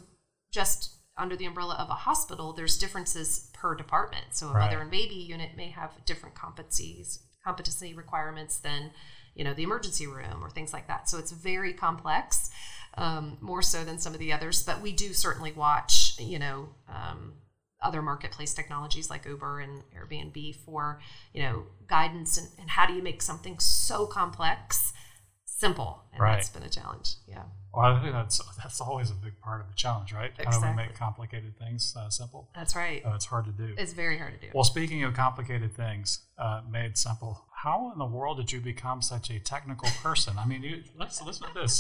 just under the umbrella of a hospital there's differences per department so a Right. mother and baby unit may have different competencies competency requirements than you know the emergency room or things like that so it's very complex um, more so than some of the others but we do certainly watch you know um, other marketplace technologies like Uber and Airbnb for you know guidance and, and how do you make something so complex simple and Right. that's been a challenge yeah Well, I think that's that's always a big part of the challenge, right? Exactly. How do we make complicated things uh, simple? that's right Uh, it's hard to do. it's very hard to do Well, speaking of complicated things uh, made simple, how in the world did you become such a technical person? I mean, you, let's listen to this.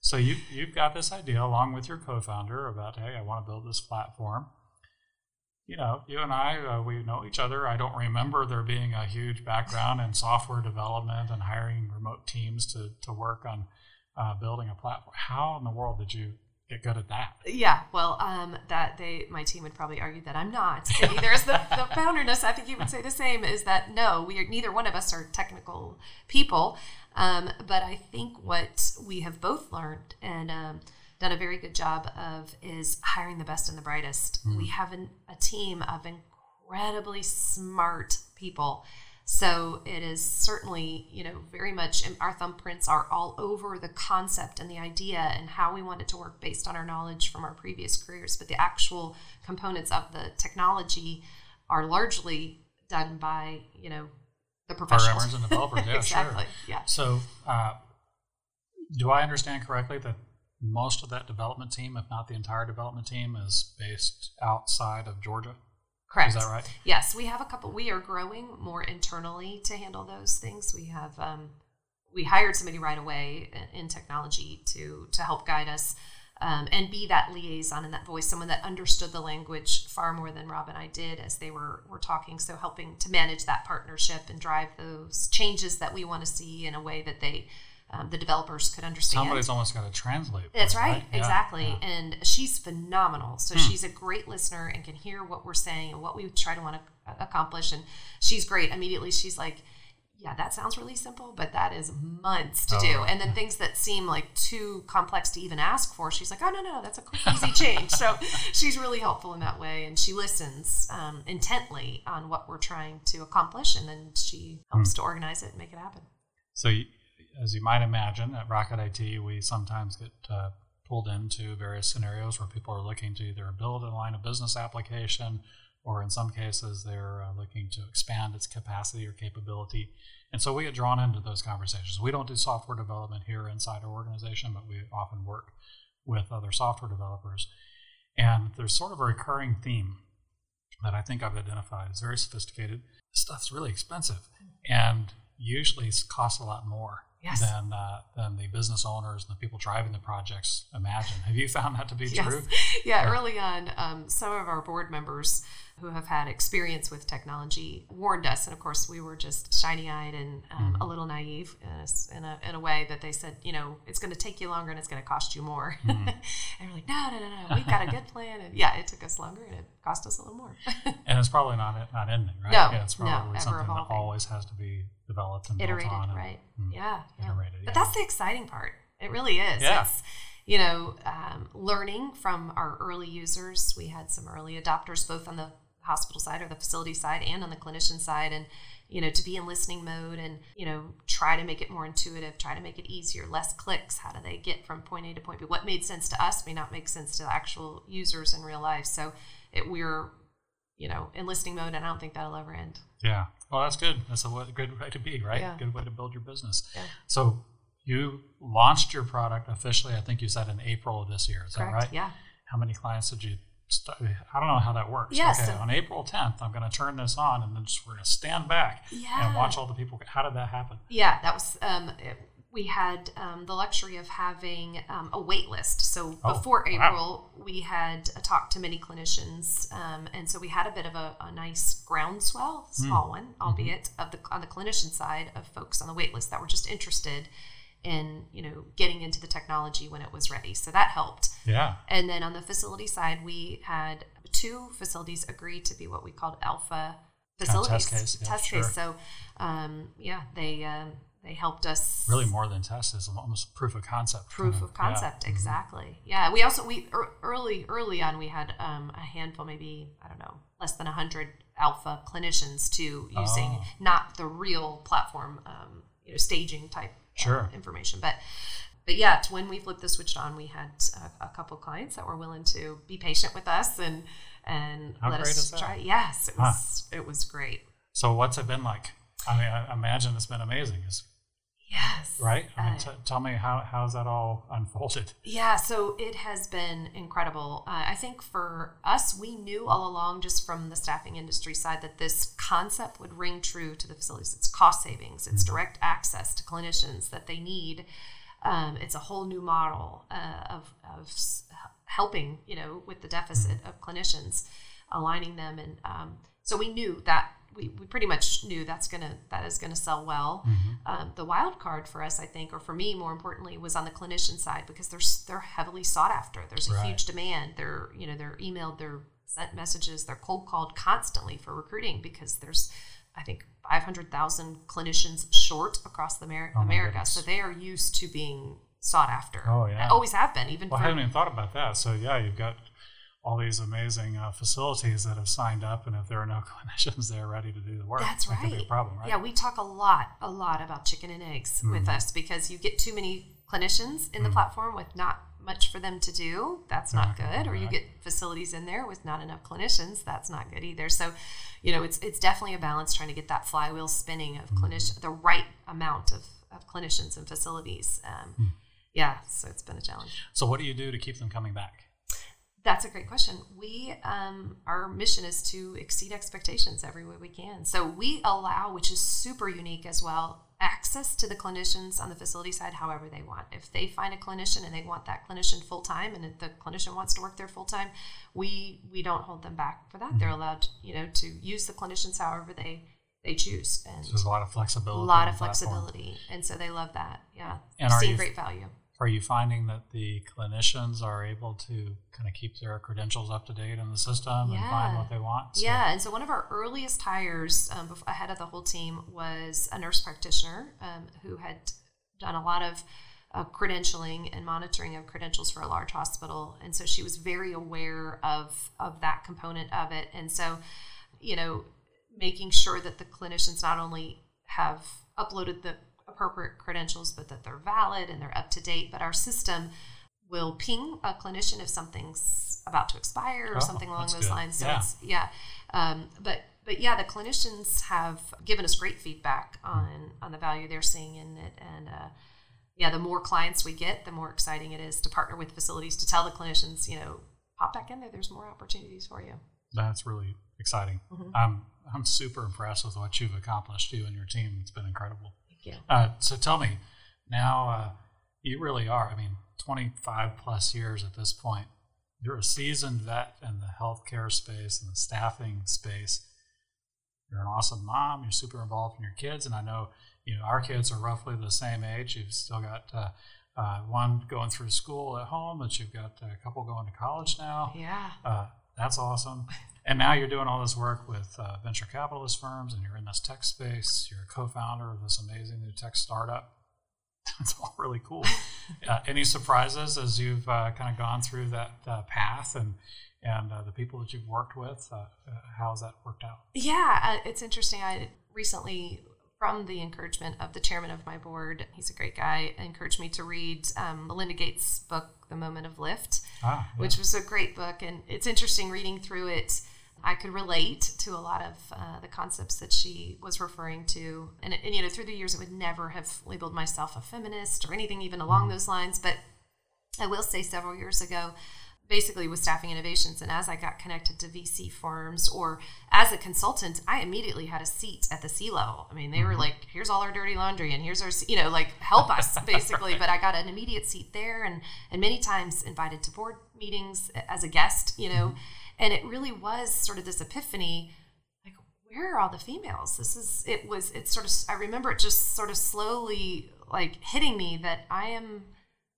So you you've got this idea along with your co-founder about, hey, I want to build this platform. You know, you and I, uh, we know each other. I don't remember there being a huge background in software development and hiring remote teams to to work on uh, building a platform. How in the world did you get good at that? yeah well um, that they my team would probably argue that i'm not is the, the founderness i think you would say the same is that no we are neither one of us are technical people um, but i think what we have both learned and um, done a very good job of is hiring the best and the brightest we have an, a team of incredibly smart people so it is certainly, you know, very much our thumbprints are all over the concept and the idea and how we want it to work based on our knowledge from our previous careers. But the actual components of the technology are largely done by, you know, the professionals. Programmers and developers, yeah, exactly. sure. Yeah. So, uh, do I understand correctly that most of that development team, if not the entire development team, is based outside of Georgia? Correct. Is that right? Yes, we have a couple. We are growing more internally to handle those things. We have um, we hired somebody right away in- technology to to help guide us um, and be that liaison and that voice, someone that understood the language far more than Rob and I did as they were were talking. So helping to manage that partnership and drive those changes that we want to see in a way that they um, the developers could understand. Somebody's almost got to translate. That's right, right? Exactly. yeah. And she's phenomenal. So Hmm. she's a great listener and can hear what we're saying and what we try to want to accomplish. And she's great. Immediately, she's like, "Yeah, that sounds really simple, but that is months to Oh, do." And then things that seem like too complex to even ask for, she's like, "Oh no, no, that's a quick, easy change." so she's really helpful in that way, and she listens um, intently on what we're trying to accomplish, and then she helps to organize it and make it happen. So, as you might imagine, at Rocket IT, we sometimes get uh, pulled into various scenarios where people are looking to either build a line of business application, or in some cases, they're uh, looking to expand its capacity or capability. And so we get drawn into those conversations. We don't do software development here inside our organization, but we often work with other software developers. And there's sort of a recurring theme that I think I've identified. It's very sophisticated. This stuff's really expensive. And usually costs a lot more Yes. than uh, than the business owners and the people driving the projects imagine. Have you found that to be Yes. true? Yeah, early on, um, some of our board members who have had experience with technology warned us, and of course, we were just shiny-eyed and um, Mm-hmm. a little naive in a, in a in a way that they said, you know, it's going to take you longer and it's going to cost you more. Mm-hmm. and we're like, no, no, no, no, we've got a good plan, and yeah, it took us longer and it cost us a little more. And it's probably not not ending, right? No, yeah, it's probably ever something that always has to be developed and Iterated, built on. and- right? mm, Yeah, yeah. Iterated, But that's the exciting part. It really is. Yeah. It's, you know, um, learning from our early users. We had some early adopters, both on the hospital side or the facility side and on the clinician side. And, you know, to be in listening mode and, you know, try to make it more intuitive, try to make it easier, less clicks. How do they get from point A to point B? What made sense to us may not make sense to the actual users in real life. So it, we're, you know, in listening mode, and I don't think that'll ever end. Yeah. Well, that's good. That's a good way to be, right? Yeah. Good way to build your business. Yeah. So you launched your product officially, I think you said in April of this year. Is Correct? that right? Yeah. How many clients did you? I don't know how that works. Yeah, okay, on April 10th, I'm going to turn this on and then just we're going to stand back Yeah. and watch all the people. How did that happen? Yeah, that was. Um, it- we had um, the luxury of having um, a wait list. So Oh, before wow. April, we had uh, talked to many clinicians, um, and so we had a bit of a, a nice groundswell, small one, Mm-hmm. albeit of the on the clinician side of folks on the wait list that were just interested in you know getting into the technology when it was ready. So that helped. Yeah. And then on the facility side, we had two facilities agree to be what we called alpha of facilities. test case, yeah, Test sure. case. So um, yeah, they um, they helped us Really more than test is almost proof of concept. proof kind of yeah. concept exactly. Yeah, we also we early early on we had um, a handful, maybe I don't know, less than hundred alpha clinicians to using Oh. not the real platform, um, you know, staging type Sure. Uh, information, but. But yeah, when we flipped the switch on, we had a, a couple clients that were willing to be patient with us and and How let us try. Yes, it Huh. was it was great. So what's it been like? I mean, I imagine it's been amazing. It's, Yes, right? I mean, t- tell me how how's that all unfolded? Yeah, so it has been incredible. Uh, I think for us, we knew all along, just from the staffing industry side, that this concept would ring true to the facilities. It's cost savings, it's direct access to clinicians that they need. Um, it's a whole new model uh, of, of helping, you know, with the deficit of clinicians, aligning them, and um, so we knew that we, we pretty much knew that's gonna that is gonna sell well. Um, the wild card for us, I think, or for me more importantly, was on the clinician side because they're they're heavily sought after. There's a Right. huge demand. They're you know they're emailed, they're sent messages, they're cold called constantly for recruiting because there's I think 500,000 clinicians short across the Amer- Oh, America. goodness. So they are used to being sought after. Oh, yeah. always have been. Even Well, I for haven't even thought about that. So yeah, you've got all these amazing uh, facilities that have signed up, and if there are no clinicians there ready to do the work, That's that could be a right. problem, right? Yeah, we talk a lot, a lot about chicken and eggs Mm-hmm. with us because you get too many clinicians in the platform with not much for them to do. That's not good. Or you get facilities in there with not enough clinicians. That's not good either. So, you know, it's it's definitely a balance trying to get that flywheel spinning of Mm-hmm. clinician, the right amount of, of clinicians and facilities. Um, Hmm. Yeah, so it's been a challenge. So what do you do to keep them coming back? That's a great question. We, um, our mission is to exceed expectations every way we can. So we allow, which is super unique as well, access to the clinicians on the facility side however they want. If they find a clinician and they want that clinician full time, and if the clinician wants to work there full time, we we don't hold them back for that. They're allowed, you know, to use the clinicians however they they choose. And so there's a lot of flexibility. A lot of flexibility, and so they love that. Yeah, and seeing you, great value. Are you finding that the clinicians are able to kind of keep their credentials up to date in the system Yeah. and find what they want? So- Yeah, and so one of our earliest hires um, ahead of the whole team was a nurse practitioner um, who had done a lot of uh, credentialing and monitoring of credentials for a large hospital, and so she was very aware of of that component of it. And so, you know, making sure that the clinicians not only have uploaded the appropriate credentials, but that they're valid and they're up to date. But our system will ping a clinician if something's about to expire or Oh, something along those good. lines. So Yeah. it's yeah, um, but but yeah, the clinicians have given us great feedback on on the value they're seeing in it, and uh, yeah, the more clients we get, the more exciting it is to partner with facilities to tell the clinicians, you know, pop back in there. There's more opportunities for you. That's really exciting. Mhm. I'm I'm super impressed with what you've accomplished, you and your team. It's been incredible. You. Uh, so tell me, now uh, you really are. I mean, 25 plus years at this point. You're a seasoned vet in the healthcare space and the staffing space. You're an awesome mom. You're super involved in your kids, and I know you know our kids are roughly the same age. You've still got uh, uh, one going through school at home, but you've got a couple going to college now. Yeah. Uh, that's awesome. And now you're doing all this work with uh, venture capitalist firms, and you're in this tech space. You're a co-founder of this amazing new tech startup. It's all really cool. uh, any surprises as you've uh, kind of gone through that uh, path, and and uh, the people that you've worked with? Uh, uh, how's that worked out? Yeah, uh, it's interesting. I recently, from the encouragement of the chairman of my board, he's a great guy, encouraged me to read um, Melinda Gates' book, The Moment of Lift, Ah, yeah. which was a great book. And it's interesting reading through it. I could relate to a lot of uh, the concepts that she was referring to. And, and, you know, through the years, I would never have labeled myself a feminist or anything even along mm. those lines. But I will say several years ago, basically with staffing innovations and as i got connected to vc firms or as a consultant i immediately had a seat at the c level i mean they were mm-hmm. like here's all our dirty laundry and here's our you know like help us basically. But i got an immediate seat there and and many times invited to board meetings as a guest you know mm-hmm. And it really was sort of this epiphany like where are all the females this is it was it sort of i remember it just sort of slowly like hitting me that i am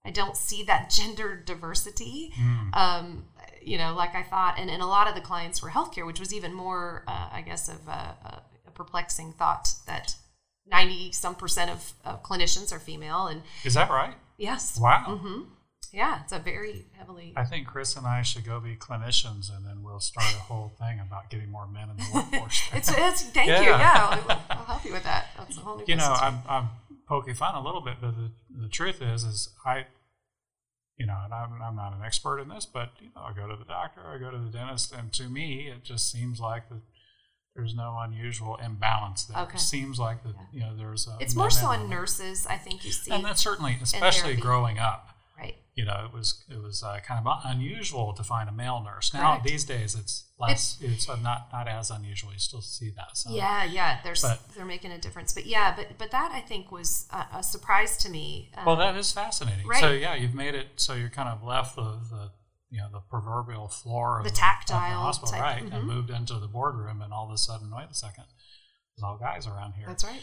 I don't see that gender diversity, um, you know, like I thought. And, and a lot of the clients were healthcare, which was even more, uh, I guess, of a, a, a perplexing thought that 90 some percent of, of clinicians are female. And Is that right? yes. Wow. hmm Yeah, it's a very heavily. I think Chris and I should go be clinicians, and then we'll start a whole thing about getting more men in the workforce. It's, it's thank Yeah. you. Yeah, I'll, I'll help you with that. That's a whole new you know. I'm, I'm poking fun a little bit, but the, the truth is, is I, you know, and I'm, I'm not an expert in this, but you know, I go to the doctor, I go to the dentist, and to me, it just seems like that there's no unusual imbalance there. Okay. It seems like that, you know, there's a it's more so on nurses. I think you see. and that's certainly, especially growing up. You know, it was it was uh, kind of unusual to find a male nurse. Now Correct. these days, it's less. It's, uh, not not as unusual. You still see that. So. Yeah, yeah, they're But- they're making a difference. But yeah, but but that I think was a, a surprise to me. Um, Well, that is fascinating. Right. So yeah, you've made it so you're kind of left the, the you know the proverbial floor of The of tactile hospital, type, right, mhm. and moved into the boardroom, and all of a sudden, wait a second, there's all guys around here. that's right.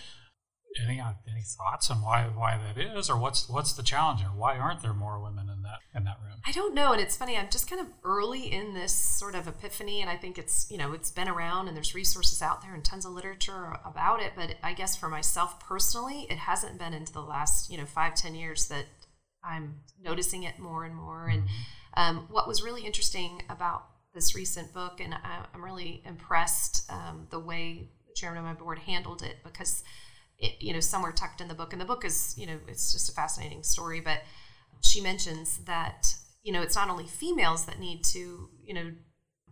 Any uh, any thoughts on why why that is, or what's what's the challenge, or why aren't there more women in that in that room? I don't know, and it's funny. I'm just kind of early in this sort of epiphany, and I think it's you know it's been around, and there's resources out there and tons of literature about it. But I guess for myself personally, it hasn't been into the last you know five ten years that I'm noticing it more and more. And um, what was really interesting about this recent book, and I, I'm really impressed um, the way the chairman of my board handled it because it, you know somewhere tucked in the book, and the book is you know it's just a fascinating story, but she mentions that you know it's not only females that need to you know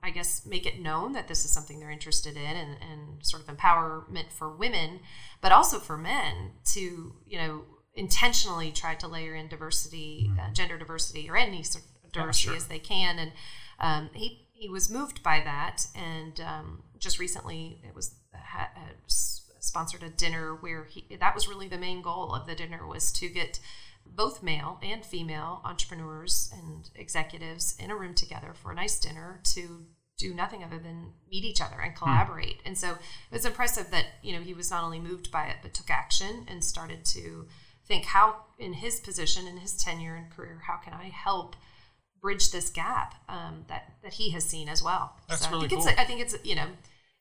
I guess make it known that this is something they're interested in and, and sort of empowerment for women, but also for men to you know intentionally try to layer in diversity, uh, gender diversity, or any sort of diversity sure. as they can. And um, he he was moved by that, and um, just recently it was had s- sponsored a dinner where he that was really the main goal of the dinner was to get both male and female entrepreneurs and executives in a room together for a nice dinner to do nothing other than meet each other and collaborate. And so it was impressive that, you know, he was not only moved by it, but took action and started to think how, in his position, in his tenure and career, how can I help bridge this gap um, that, that he has seen as well. That's so really I think cool. It's, I think it's, you know,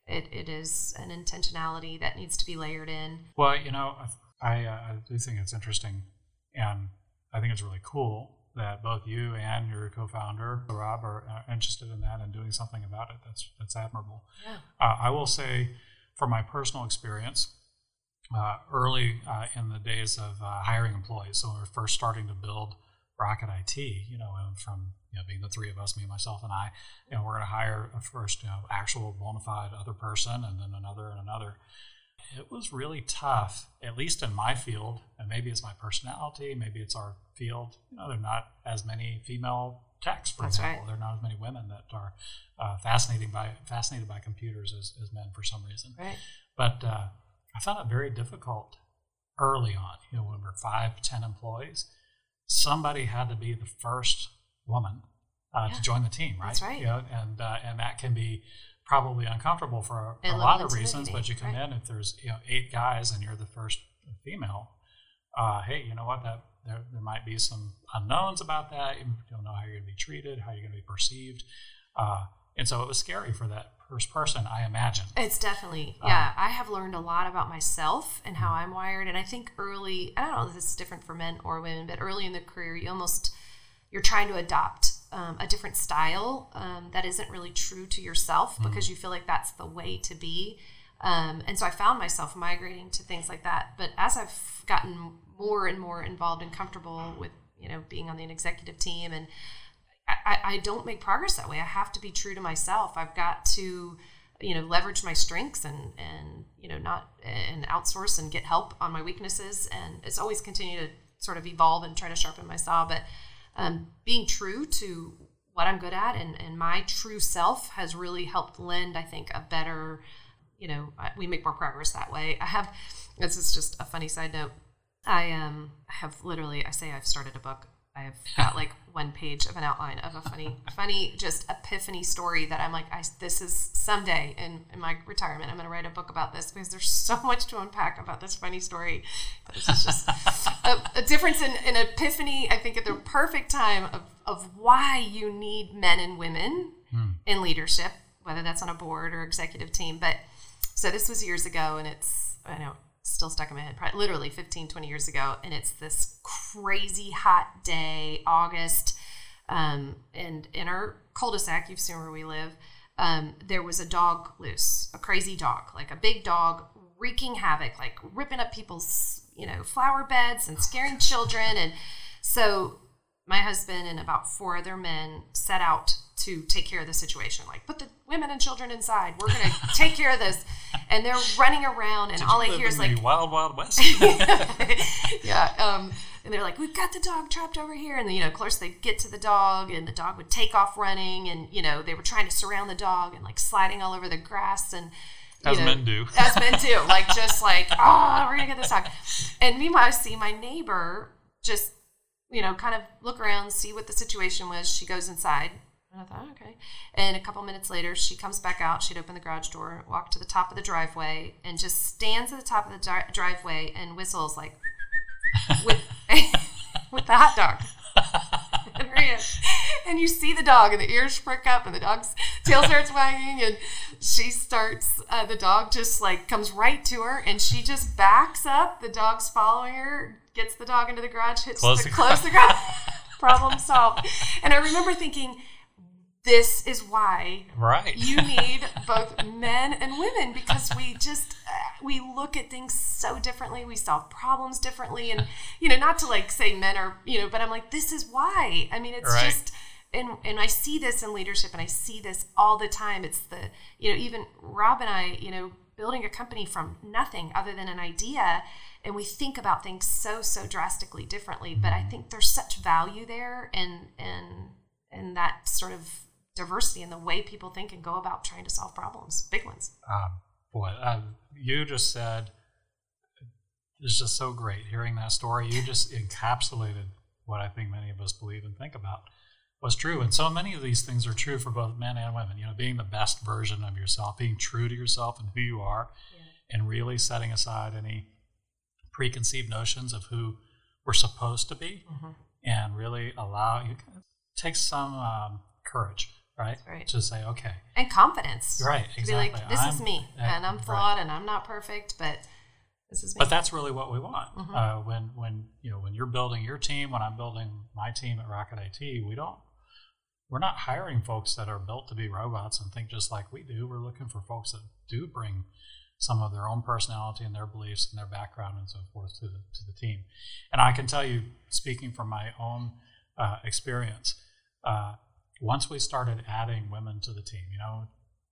it, it is an intentionality that needs to be layered in. Well, you know, I, uh, I do think it's interesting, and I think it's really cool that both you and your co-founder Rob are uh, interested in that and doing something about it. That's that's admirable. Yeah. Uh, I will say, from my personal experience, uh, early uh, in the days of uh, hiring employees, so we we're first starting to build Rocket IT, you know, and from you know being the three of us, me, myself, and I, you know, we're going to hire a first, you know, actual bona fide other person, and then another and another. It was really tough, at least in my field, and maybe it's my personality, maybe it's our field. You know, there are not as many female techs, for That's example. right. There are not as many women that are uh, fascinating by fascinated by computers as, as men for some reason. Right. But uh, I found it very difficult early on. You know, when we're five, ten employees, somebody had to be the first woman uh, Yeah. to join the team, right? That's right. You know, and uh, and that can be probably uncomfortable for a, a lot of reasons. But you come intimidating, in if there's you know eight guys and you're the first female. Uh, hey, you know what? That there, there might be some unknowns about that. You don't know how you're going to be treated, how you're going to be perceived, uh, and so it was scary for that first person. I imagine. It's definitely, Uh, yeah. I have learned a lot about myself and how I'm wired. And I think early, I don't know if this is different for men or women, but early in the career, you almost, you're trying to adopt um, a different style um, that isn't really true to yourself because you feel like that's the way to be. Um, and so I found myself migrating to things like that. But as I've gotten more and more involved and comfortable with, you know, being on the executive team and I, I don't make progress that way. I have to be true to myself. I've got to, you know, leverage my strengths and and you know not and outsource and get help on my weaknesses. And it's always continue to sort of evolve and try to sharpen my saw. But um, being true to what I'm good at and and my true self has really helped lend, I think, a better. You know, we make more progress that way. I have. This is just a funny side note. I um have literally. I say I've started a book. I've got like one page of an outline of a funny, funny, just epiphany story that I'm like, I, this is someday in, in my retirement, I'm going to write a book about this because there's so much to unpack about this funny story. This is just a, a difference in, in epiphany, I think, at the perfect time of, of why you need men and women hmm. in leadership, whether that's on a board or executive team. But so this was years ago, and it's, I know, still stuck in my head, probably, literally 15, 20 years ago. And it's this crazy hot day, August. Um, and in our cul-de-sac, you've seen where we live, um, there was a dog loose, a crazy dog, like a big dog wreaking havoc, like ripping up people's, you know, flower beds and scaring children. And so my husband and about four other men set out to take care of the situation. Like, put the women and children inside. We're going to take care of this. And they're running around, and all I hear is like, Wild Wild West. yeah. Um, and they're like, we've got the dog trapped over here. And, you know, of course, they'd get to the dog, and the dog would take off running. And, you know, they were trying to surround the dog and, like, sliding all over the grass. And, As know, men do. As men do. Like, just like, oh, we're going to get this dog. And meanwhile, I see my neighbor just, you know, kind of look around, see what the situation was. She goes inside. And I thought, okay. And a couple minutes later, she comes back out. She'd open the garage door, walk to the top of the driveway, and just stands at the top of the dri- driveway and whistles like with with the hot dog. And you see the dog, and the ears prick up, and the dog's tail starts wagging, and she starts. Uh, the dog just like comes right to her, and she just backs up. The dog's following her, gets the dog into the garage, hits Close the, the close the garage. Problem solved. And I remember thinking, this is why right. you need both men and women because we just uh, we look at things so differently. We solve problems differently. And you know not to like say men are you know but i'm like this is why. I mean it's Right. just and and i see this in leadership and i see this all the time. It's the you know even rob and i you know building a company from nothing other than an idea and we think about things so so drastically differently. But i think there's such value there and and and that sort of diversity in the way people think and go about trying to solve problems, big ones. um, boy, uh, you just said it's just so great hearing that story. You just encapsulated what I think many of us believe and think about. was true. And so many of these things are true for both men and women. You know, being the best version of yourself, being true to yourself and who you are, yeah. and really setting aside any preconceived notions of who we're supposed to be, mm-hmm. and really allow you take some um, courage. Right? right? To say, okay. And confidence. Right, exactly. To be like, this I'm, is me, and I'm flawed, right. and I'm not perfect, but this is me. But that's really what we want. Mm-hmm. Uh, when, when, you know, when you're building your team, when I'm building my team at Rocket IT, we don't we're not hiring folks that are built to be robots and think just like we do. We're looking for folks that do bring some of their own personality and their beliefs and their background and so forth to the, to the team. And I can tell you, speaking from my own uh, experience, uh, once we started adding women to the team, you know,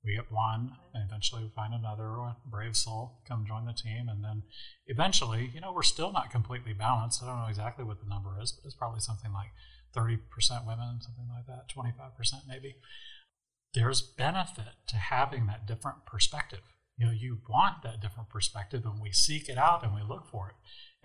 we get one, and eventually we find another brave soul come join the team, and then eventually, you know, we're still not completely balanced. I don't know exactly what the number is, but it's probably something like 30% women, something like that, 25% maybe. There's benefit to having that different perspective. You know, you want that different perspective, and we seek it out and we look for it.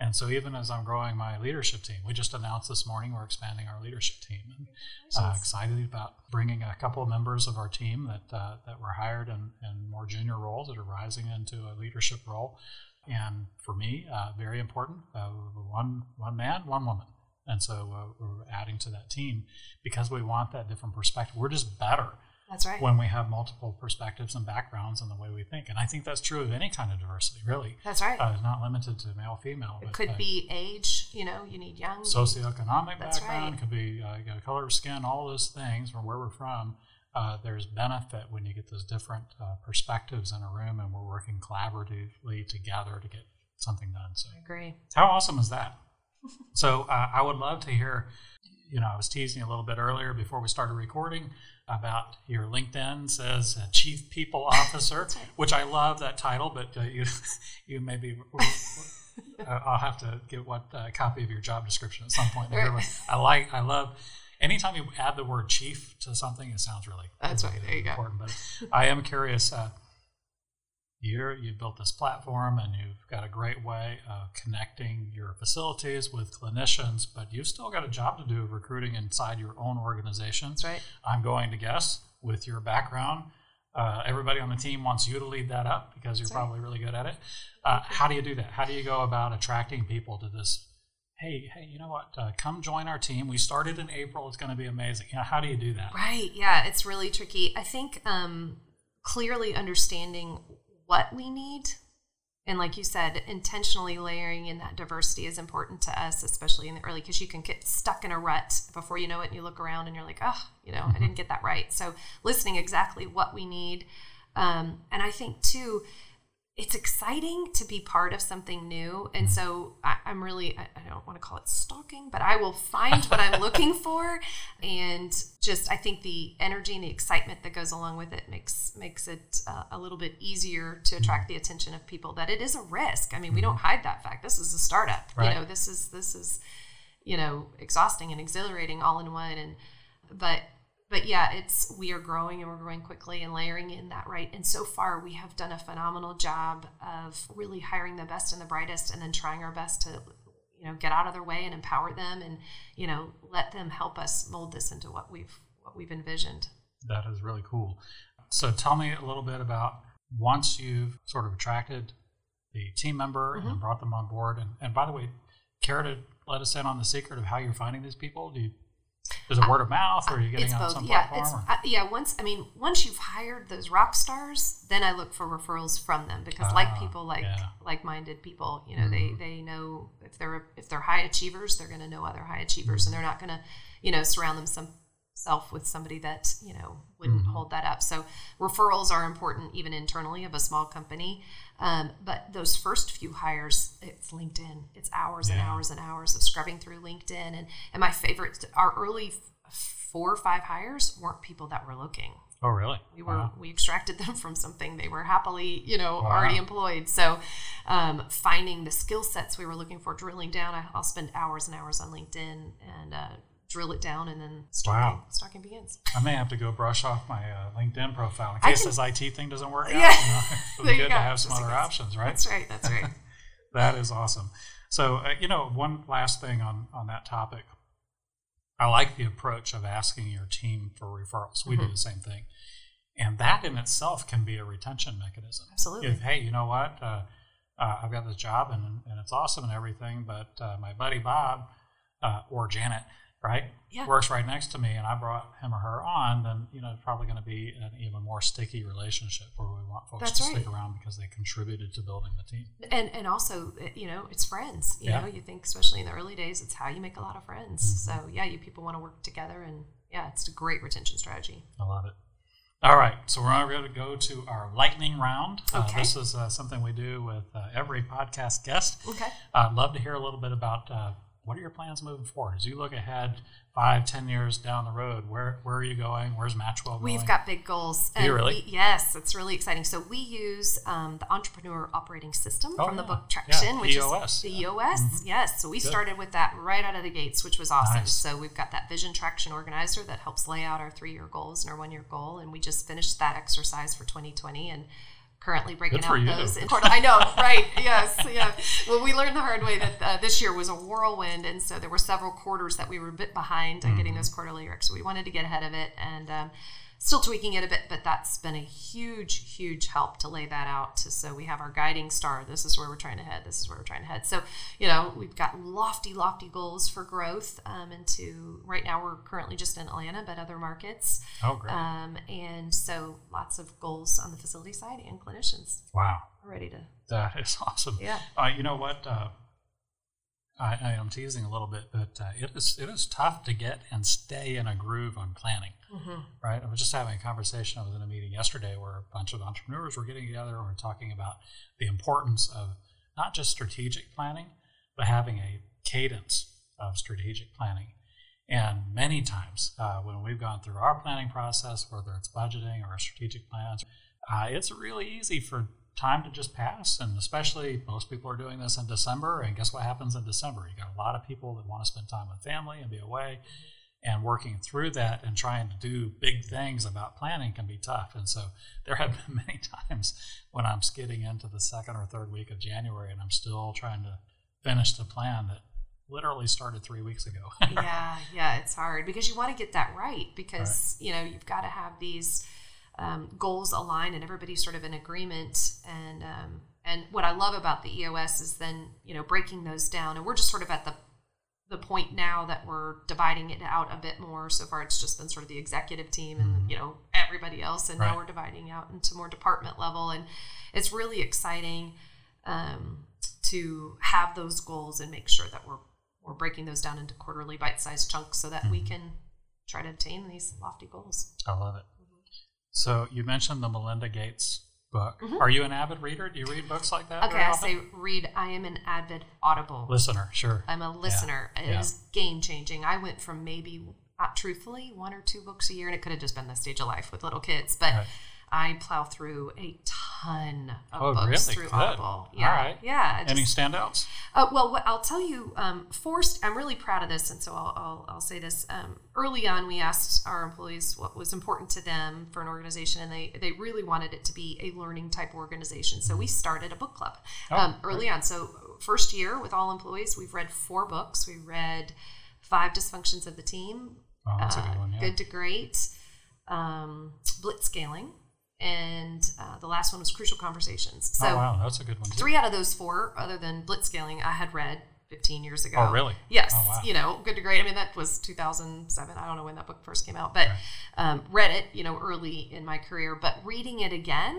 And so, even as I'm growing my leadership team, we just announced this morning we're expanding our leadership team, and uh, excited about bringing a couple of members of our team that uh, that were hired in, in more junior roles that are rising into a leadership role. And for me, uh, very important: uh, one one man, one woman. And so uh, we're adding to that team because we want that different perspective. We're just better. That's right. When we have multiple perspectives and backgrounds and the way we think. And I think that's true of any kind of diversity, really. That's right. Uh, it's not limited to male, female. It but, could uh, be age, you know, you need young. Socioeconomic that's background, right. could be uh, color of skin, all those things from where we're from. Uh, there's benefit when you get those different uh, perspectives in a room and we're working collaboratively together to get something done. So I agree. How awesome is that? so uh, I would love to hear. You know, I was teasing a little bit earlier before we started recording about your LinkedIn says Chief People Officer, right. which I love that title, but uh, you you maybe. uh, I'll have to get what uh, copy of your job description at some point. I like, I love. Anytime you add the word chief to something, it sounds really that's right. There you important. go. But I am curious. Uh, year. You've built this platform and you've got a great way of connecting your facilities with clinicians, but you've still got a job to do recruiting inside your own organization. That's right. I'm going to guess with your background, uh, everybody on the team wants you to lead that up because you're That's probably right. really good at it. Uh, how do you do that? How do you go about attracting people to this? Hey, hey, you know what? Uh, come join our team. We started in April. It's going to be amazing. You know, how do you do that? Right. Yeah, it's really tricky. I think um, clearly understanding what we need. And like you said, intentionally layering in that diversity is important to us, especially in the early, because you can get stuck in a rut before you know it. And you look around and you're like, oh, you know, mm-hmm. I didn't get that right. So listening exactly what we need. Um, and I think too, it's exciting to be part of something new. And so I, am really, I, I, don't want to call it stalking, but I will find what I'm looking for. And just, I think the energy and the excitement that goes along with it makes, makes it uh, a little bit easier to attract the attention of people that it is a risk. I mean, we don't mm-hmm. hide that fact. This is a startup, right. you know, this is, this is, you know, exhausting and exhilarating all in one. And, but but yeah, it's we are growing and we're growing quickly and layering in that right. And so far, we have done a phenomenal job of really hiring the best and the brightest, and then trying our best to you know get out of their way and empower them, and you know let them help us mold this into what we've what we've envisioned. That is really cool. So tell me a little bit about once you've sort of attracted the team member mm-hmm. and brought them on board. And, and by the way, care to let us in on the secret of how you're finding these people? Do you is it word of mouth, or are you getting it's on both. some yeah, platform? Uh, yeah, once I mean, once you've hired those rock stars, then I look for referrals from them because, like ah, people, like yeah. like-minded people, you know, mm-hmm. they they know if they're if they're high achievers, they're going to know other high achievers, mm-hmm. and they're not going to, you know, surround themselves with somebody that you know wouldn't mm-hmm. hold that up. So referrals are important even internally of a small company. Um, but those first few hires, it's LinkedIn. It's hours yeah. and hours and hours of scrubbing through LinkedIn. And, and my favorite, our early four or five hires weren't people that were looking. Oh, really? We were wow. we extracted them from something they were happily, you know, wow. already employed. So, um, finding the skill sets we were looking for, drilling down. I, will spend hours and hours on LinkedIn and uh, drill it down, and then stalking, wow. stalking begins. I may have to go brush off my uh, LinkedIn profile in case can, this IT thing doesn't work yeah. out. You know, it would be good to have some other options, right? That's right. That's right. that is awesome. So, uh, you know, one last thing on on that topic. I like the approach of asking your team for referrals. We mm-hmm. do the same thing. And that in itself can be a retention mechanism. Absolutely. If, hey, you know what? Uh, uh, I've got this job and, and it's awesome and everything, but uh, my buddy Bob uh, or Janet right? Yeah. Works right next to me, and I brought him or her on, then you know it's probably going to be an even more sticky relationship where we want folks That's to right. stick around because they contributed to building the team. And and also, uh, you know, it's friends. You yeah. know, you think especially in the early days, it's how you make a lot of friends. Mm-hmm. So yeah, you people want to work together, and yeah, it's a great retention strategy. I love it. All right, so we're going to go to our lightning round. Uh, okay. Uh, this is uh, something we do with uh, every podcast guest. Okay. I'd love to hear a little bit about uh, what are your plans moving forward as you look ahead five, ten years down the road? Where where are you going? Where's Matchwell going? We've got big goals. Do you really? We, yes, it's really exciting. So we use um, the Entrepreneur Operating System oh, from yeah. the book Traction, yeah, which EOS. is the EOS. Mm-hmm. Yes, so we Good. started with that right out of the gates, which was awesome. Nice. So we've got that Vision Traction Organizer that helps lay out our three year goals and our one year goal, and we just finished that exercise for 2020 and currently breaking out those. In quarter. I know, right? Yes, yeah. Well, we learned the hard way that uh, this year was a whirlwind, and so there were several quarters that we were a bit behind on mm. getting those quarterly recs. So we wanted to get ahead of it, and um, still tweaking it a bit, but that's been a huge, huge help to lay that out. To, so we have our guiding star. This is where we're trying to head. This is where we're trying to head. So you know we've got lofty, lofty goals for growth. Um, into right now we're currently just in Atlanta, but other markets. Oh, great. Um, and so lots of goals on the facility side and clinicians. Wow. ready to. That is awesome. Yeah. Uh, you know what? Uh, I, I, am teasing a little bit, but uh, it is it is tough to get and stay in a groove on planning, mm-hmm. right? I was just having a conversation. I was in a meeting yesterday where a bunch of entrepreneurs were getting together and we are talking about the importance of not just strategic planning, but having a cadence of strategic planning. And many times uh, when we've gone through our planning process, whether it's budgeting or strategic plans, uh, it's really easy for time to just pass. And especially most people are doing this in December. And guess what happens in December? You got a lot of people that want to spend time with family and be away. And working through that and trying to do big things about planning can be tough. And so there have been many times when I'm skidding into the second or third week of January and I'm still trying to finish the plan that literally started three weeks ago. yeah, yeah, it's hard because you want to get that right because, right. you know, you've got to have these um, goals align and everybody's sort of in agreement. And um, and what I love about the EOS is then you know breaking those down, and we're just sort of at the the point now that we're dividing it out a bit more. So far, it's just been sort of the executive team and mm-hmm. you know everybody else, and right. now we're dividing out into more department level, and it's really exciting um, to have those goals and make sure that we're we're breaking those down into quarterly bite-sized chunks so that mm-hmm. we can try to attain these lofty goals. I love it. So you mentioned the Melinda Gates book. Mm-hmm. Are you an avid reader? Do you read books like that? Okay, I say read. I am an avid Audible listener. Sure, I'm a listener. Yeah. It yeah. is game changing. I went from maybe, uh, truthfully, one or two books a year, and it could have just been the stage of life with little kids, but. Right. I plow through a ton of oh, books really? through Good. Audible. Yeah, All right. yeah. Just, Any standouts? Uh, well, what, I'll tell you. Um, forced. I'm really proud of this, and so I'll, I'll, I'll say this. Um, early on, we asked our employees what was important to them for an organization, and they they really wanted it to be a learning type organization. So we mm-hmm. started a book club oh, um, early on. So first year with all employees, we've read four books. We read Five Dysfunctions of the Team. Oh, that's uh, a good one. Yeah. Good to Great. Um, Blitzscaling and uh, the last one was Crucial Conversations. So oh, wow, that's a good one. Too. Three out of those four, other than Blitzscaling, I had read 15 years ago. Oh, really? Yes. Oh, wow. You know, Good to Great. I mean, that was 2007. I don't know when that book first came out, but right. um, read it, you know, early in my career. But reading it again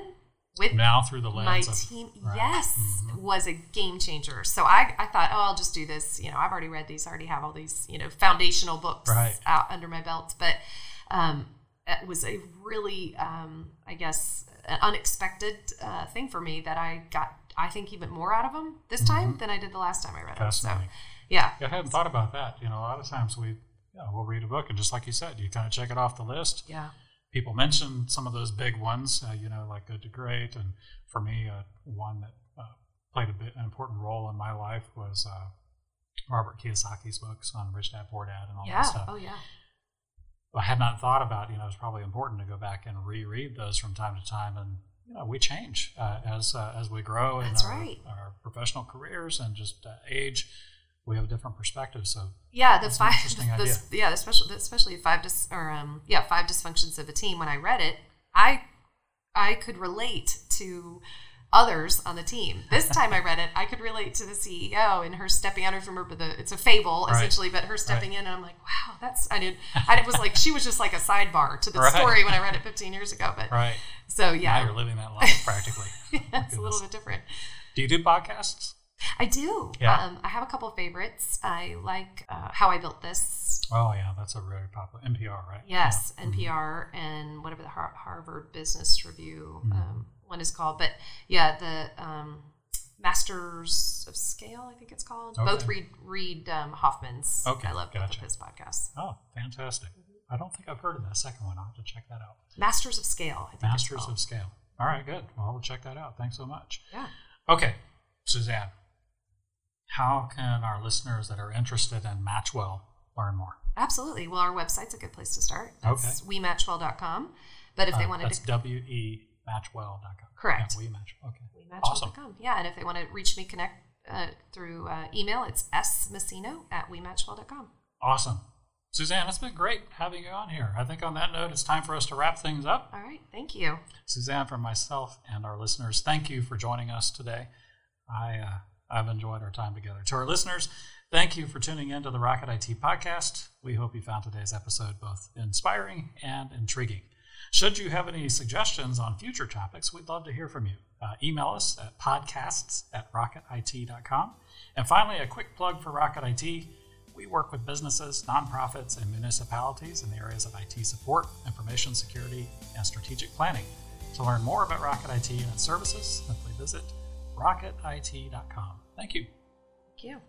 with now through the lens my of, team, right. yes, mm-hmm. was a game changer. So I, I thought, oh, I'll just do this. You know, I've already read these. I already have all these, you know, foundational books right. out under my belt. But um, it was a really, um, I guess, an unexpected uh, thing for me that I got, I think, even more out of them this time mm-hmm. than I did the last time I read them. So, yeah. yeah. I hadn't thought about that. You know, a lot of times we, you know, we'll read a book and just like you said, you kind of check it off the list. Yeah. People mention some of those big ones, uh, you know, like Good to Great. And for me, uh, one that uh, played a bit an important role in my life was uh, Robert Kiyosaki's books on Rich Dad Poor Dad and all yeah. that stuff. Oh, yeah. I had not thought about. You know, it's probably important to go back and reread those from time to time, and you know, we change uh, as uh, as we grow in That's our, right. our, professional careers and just uh, age. we have different perspective. So Yeah, the five. the- idea. yeah, especially especially five dis, or um yeah five dysfunctions of a team. When I read it, I I could relate to others on the team. This time I read it, I could relate to the CEO and her stepping. I don't remember the. It's a fable Right. essentially, but her stepping in, and I'm like, wow, that's I did. I was like, she was just like a sidebar to the Right. story when I read it 15 years ago. But right so now yeah, you're living that life practically. it's a little bit different. Do you do podcasts? I do. Yeah. Um, I have a couple of favorites. I like uh, How I Built This. Oh yeah, that's a really popular NPR, right? Yes, Yeah. NPR and whatever the Harvard Business Review Mm-hmm. um, one is called. But yeah, the um, Masters of Scale, I think it's called. Both Reid Reid um, Hoffman's. Okay, I love both gotcha. of his podcasts. Oh, fantastic! I don't think I've heard of that second one. I'll have to check that out. Masters of Scale. I think Masters of Scale. All right, good. Well, we'll check that out. Thanks so much. Yeah. Okay, Suzanne, how can our listeners that are interested in Matchwell learn more? Absolutely. Well, our website's a good place to start. That's Okay. wematchwell.com. But if they Uh, wanted that's to W E Matchwell.com. Correct. Yeah, we match. Okay. WeMatchwell.com. Awesome. Yeah, and if they want to reach me, connect uh, through uh, email, it's smassino at WeMatchwell.com. Awesome. Suzanne, it's been great having you on here. I think on that note, it's time for us to wrap things up. All right. Thank you. Suzanne, for myself and our listeners, thank you for joining us today. I, uh, I've enjoyed our time together. To our listeners, thank you for tuning in to the Rocket IT podcast. We hope you found today's episode both inspiring and intriguing. Should you have any suggestions on future topics, we'd love to hear from you. Uh, email us at podcasts at rocketit.com. And finally, a quick plug for Rocket IT. We work with businesses, nonprofits, and municipalities in the areas of IT support, information security, and strategic planning. To learn more about Rocket IT and its services, simply visit rocketit.com. Thank you. Thank you.